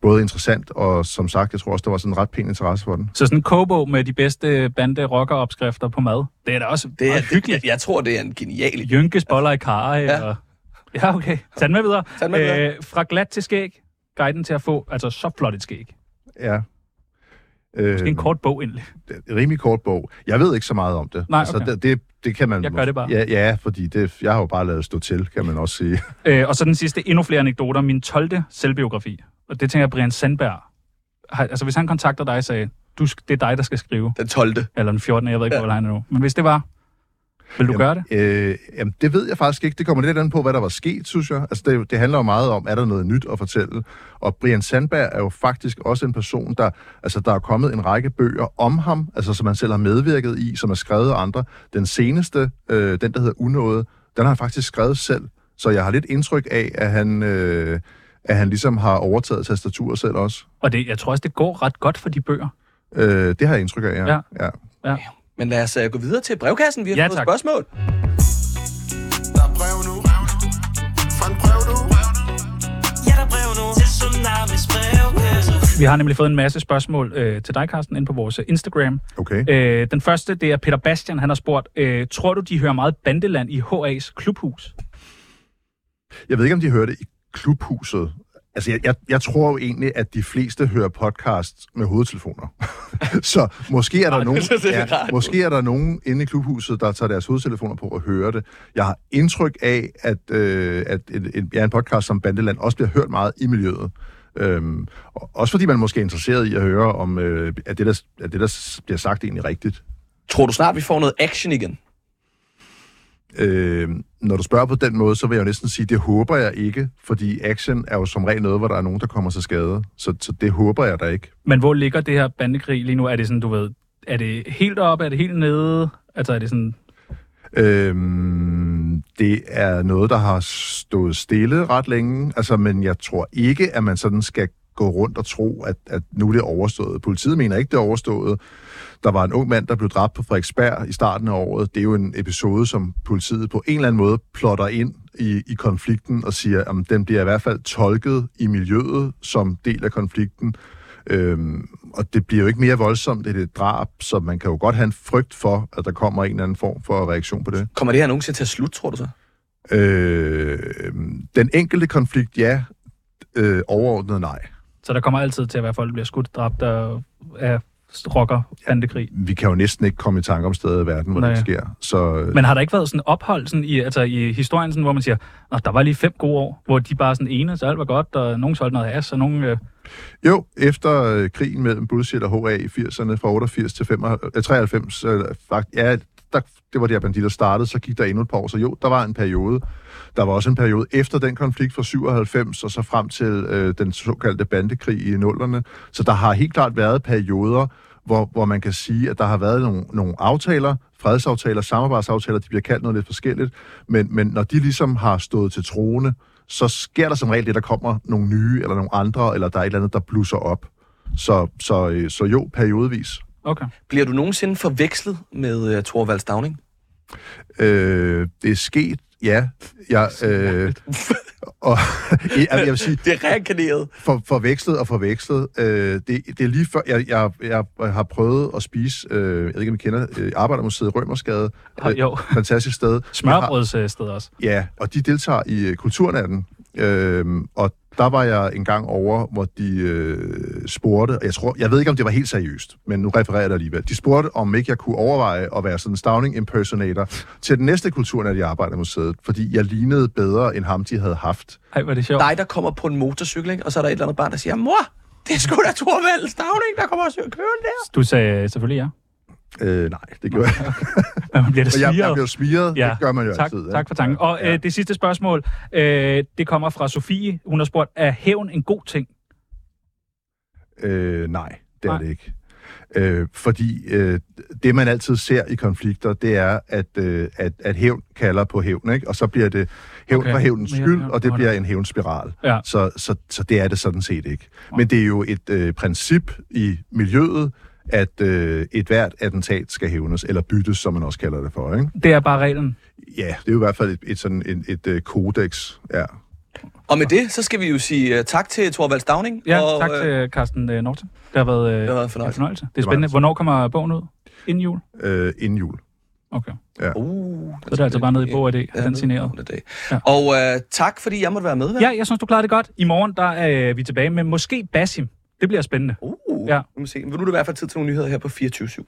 både interessant, og som sagt, jeg tror også, der var sådan en ret pæn interesse for den. Så sådan en kobo med de bedste bande rocker opskrifter på mad. Det er da også Det er, meget hyggeligt. Jeg, jeg tror, det er en genial idé. Jynkes boller i karre. Ja. Ja. Og... ja, okay. Tag den med videre. Tag den med videre. Øh, fra glat til skæg. Guiden til at få altså så flot et skæg. Ja. Øh, en kort bog egentlig. en rimelig kort bog. Jeg ved ikke så meget om det. Nej, altså, okay. det, det, det kan man... Jeg gør det bare. Ja, ja fordi det, jeg har jo bare lavet stå til, kan man også sige. Øh, og så den sidste, endnu flere anekdoter. Min 12. selvbiografi. Og det tænker jeg, Brian Sandberg. Har, altså hvis han kontakter dig og sagde, du, det er dig, der skal skrive. Den 12. Eller den 14. Jeg ved ikke, Ja. hvor han er nu. Men hvis det var, Vil du gøre det? Øh, jamen, det ved jeg faktisk ikke. Det kommer lidt an på, hvad der var sket, synes jeg. Altså, det, det handler jo meget om, er der noget nyt at fortælle? Og Brian Sandberg er jo faktisk også en person, der, altså, der er kommet en række bøger om ham, altså, som han selv har medvirket i, som er skrevet af andre. Den seneste, øh, den der hedder Unåde, den har han faktisk skrevet selv. Så jeg har lidt indtryk af, at han, øh, at han ligesom har overtaget tastaturet selv også. Og det, jeg tror også, det går ret godt for de bøger. Øh, det har jeg indtryk af, ja. Ja. ja. Ja. Men lad os uh, gå videre til brevkassen. Vi har Ja, fået tak. spørgsmål. Der er brev nu. Fra en brev nu. Ja, der er brev nu til Tsunamis brevkasse. Vi har nemlig fået en masse spørgsmål øh, til dig, Carsten, ind på vores øh, Instagram. Okay. Øh, den første, det er Peter Bastian. Han har spurgt, øh, tror du, de hører meget bandeland i HA's klubhus? Jeg ved ikke, om de hørte i klubhuset. Altså, jeg, jeg, jeg tror jo egentlig, at de fleste hører podcast med hovedtelefoner. så måske er der nogen, det ja, måske er der nogen inde i klubhuset, der tager deres hovedtelefoner på og hører det. Jeg har indtryk af, at, øh, at en, en, ja, en podcast som Bandeland også bliver hørt meget i miljøet. Øhm, og også fordi man måske er interesseret i at høre, om øh, at det, der, at det, der bliver sagt, egentlig rigtigt. Tror du snart, vi får noget action igen? Øh, når du spørger på den måde, så vil jeg jo næsten sige, det håber jeg ikke, fordi action er jo som regel noget, hvor der er nogen, der kommer til skade. Så, så det håber jeg da ikke. Men hvor ligger det her bandekrig lige nu? Er det sådan, du ved, er det helt oppe, er det helt nede? Altså er det sådan, Øhm, det er noget, der har stået stille ret længe, altså, men jeg tror ikke, at man sådan skal gå rundt og tro, at, at nu er det overstået. Politiet mener ikke, det er overstået. Der var en ung mand, der blev dræbt på Frederiksberg i starten af året. Det er jo en episode, som politiet på en eller anden måde plotter ind i, i konflikten og siger, at den bliver i hvert fald tolket i miljøet som del af konflikten. Øhm, og det bliver jo ikke mere voldsomt, det er et drab, så man kan jo godt have en frygt for, at der kommer en eller anden form for reaktion på det. Kommer det her nogensinde til at slutte, tror du så? Øh, den enkelte konflikt, ja. Øh, overordnet, nej. Så der kommer altid til at være folk, der bliver skudt, dræbt og af rocker bandekrig. Vi kan jo næsten ikke komme i tanke om steder i verden, hvor Nej. det sker. Så, øh, Men har der ikke været sådan ophold sådan i, altså i historien, sådan, hvor man siger, at der var lige fem gode år, hvor de bare sådan ene, så alt var godt, og nogen solgte noget has, og nogen... Øh, Jo, efter øh, krigen mellem Bullshit og HA i 80'erne, fra 88 til 95, øh, 93, øh, fakt, ja, der, det var der banditter startede, så gik der endnu et par år. Så jo, der var en periode. Der var også en periode efter den konflikt fra 97, og så frem til øh, den såkaldte bandekrig i nullerne. Så der har helt klart været perioder, hvor, hvor man kan sige, at der har været nogle, nogle aftaler, fredsaftaler, samarbejdsaftaler, de bliver kaldt noget lidt forskelligt, men, men når de ligesom har stået til troende, så sker der som regel det, der kommer nogle nye, eller nogle andre, eller der er et eller andet, der blusser op. Så, så, øh, så jo, periodevis. okay. Bliver du nogensinde forvekslet med uh, Thorvald Stavning? Øh, det er sket, ja. Jeg, øh, og, jeg, jeg vil sige, Det er reinkarneret. for, forvekslet og forvekslet. Øh, det, det er lige før, jeg, jeg, jeg har prøvet at spise, øh, jeg ved ikke, om I kender, øh, Arbejdermuseet Rømersgade. Ah, jo. Fantastisk sted. Smørbrødssted også. Ja, og de deltager i øh, Kulturnatten. Øhm, og der var jeg en gang over, hvor de øh, spurgte, og jeg tror, jeg ved ikke, om det var helt seriøst, men nu refererer jeg det alligevel. De spurgte, om ikke jeg kunne overveje at være sådan en Stavning impersonator til den næste kulturnat i Arbejdermuseet, fordi jeg lignede bedre end ham, de havde haft. Ej, hvor er det sjovt. Dig, der kommer på en motorcykel, ikke? og så er der et eller andet barn, der siger, mor, det er sgu da Thorvald Stavning, der kommer og kører der. Du sagde selvfølgelig ja. Øh, nej, det gjorde jeg. Men man bliver det Og jeg, jeg blev smiret. Ja, Det gør man jo tak, altid. ja. tak for tanken. Og Ja. øh, det sidste spørgsmål, øh, det kommer fra Sofie. Hun har spurgt, er hævn en god ting? Øh, nej, det er Nej. det ikke. Øh, fordi øh, det, man altid ser i konflikter, det er, at, øh, at, at hævn kalder på hævn, ikke? og så bliver det hævn Okay. okay. for hævnens skyld, ja, og det bliver en hævnspiral. Ja. Så, så, så det er det sådan set ikke. Men det er jo et øh, princip i miljøet, at øh, et hvert attentat skal hævnes, eller byttes, som man også kalder det for. Ikke? Det er bare reglen. Ja, det er jo i hvert fald et, et, sådan, et, et, et kodex. Ja. Og med det, så skal vi jo sige uh, tak til Thorvald Stavning. Ja, og, tak øh, til Carsten øh, Norton. Det har været, øh, Det har været en fornøjelse. en fornøjelse. Det er spændende. Hvornår kommer bogen ud? Inden jul? Øh, inden jul. Okay. Uh, Så det er altså bare nede i Bog ID, den signeret. Ja. Ja. Og uh, tak, fordi jeg måtte være med. vel? Ja, jeg synes, du klarede det godt. I morgen der er vi tilbage med måske Basim. Det bliver spændende. Uh, Ja. ja. Vi må se. Men nu er det i hvert fald tid til nogle nyheder her på 24 /7.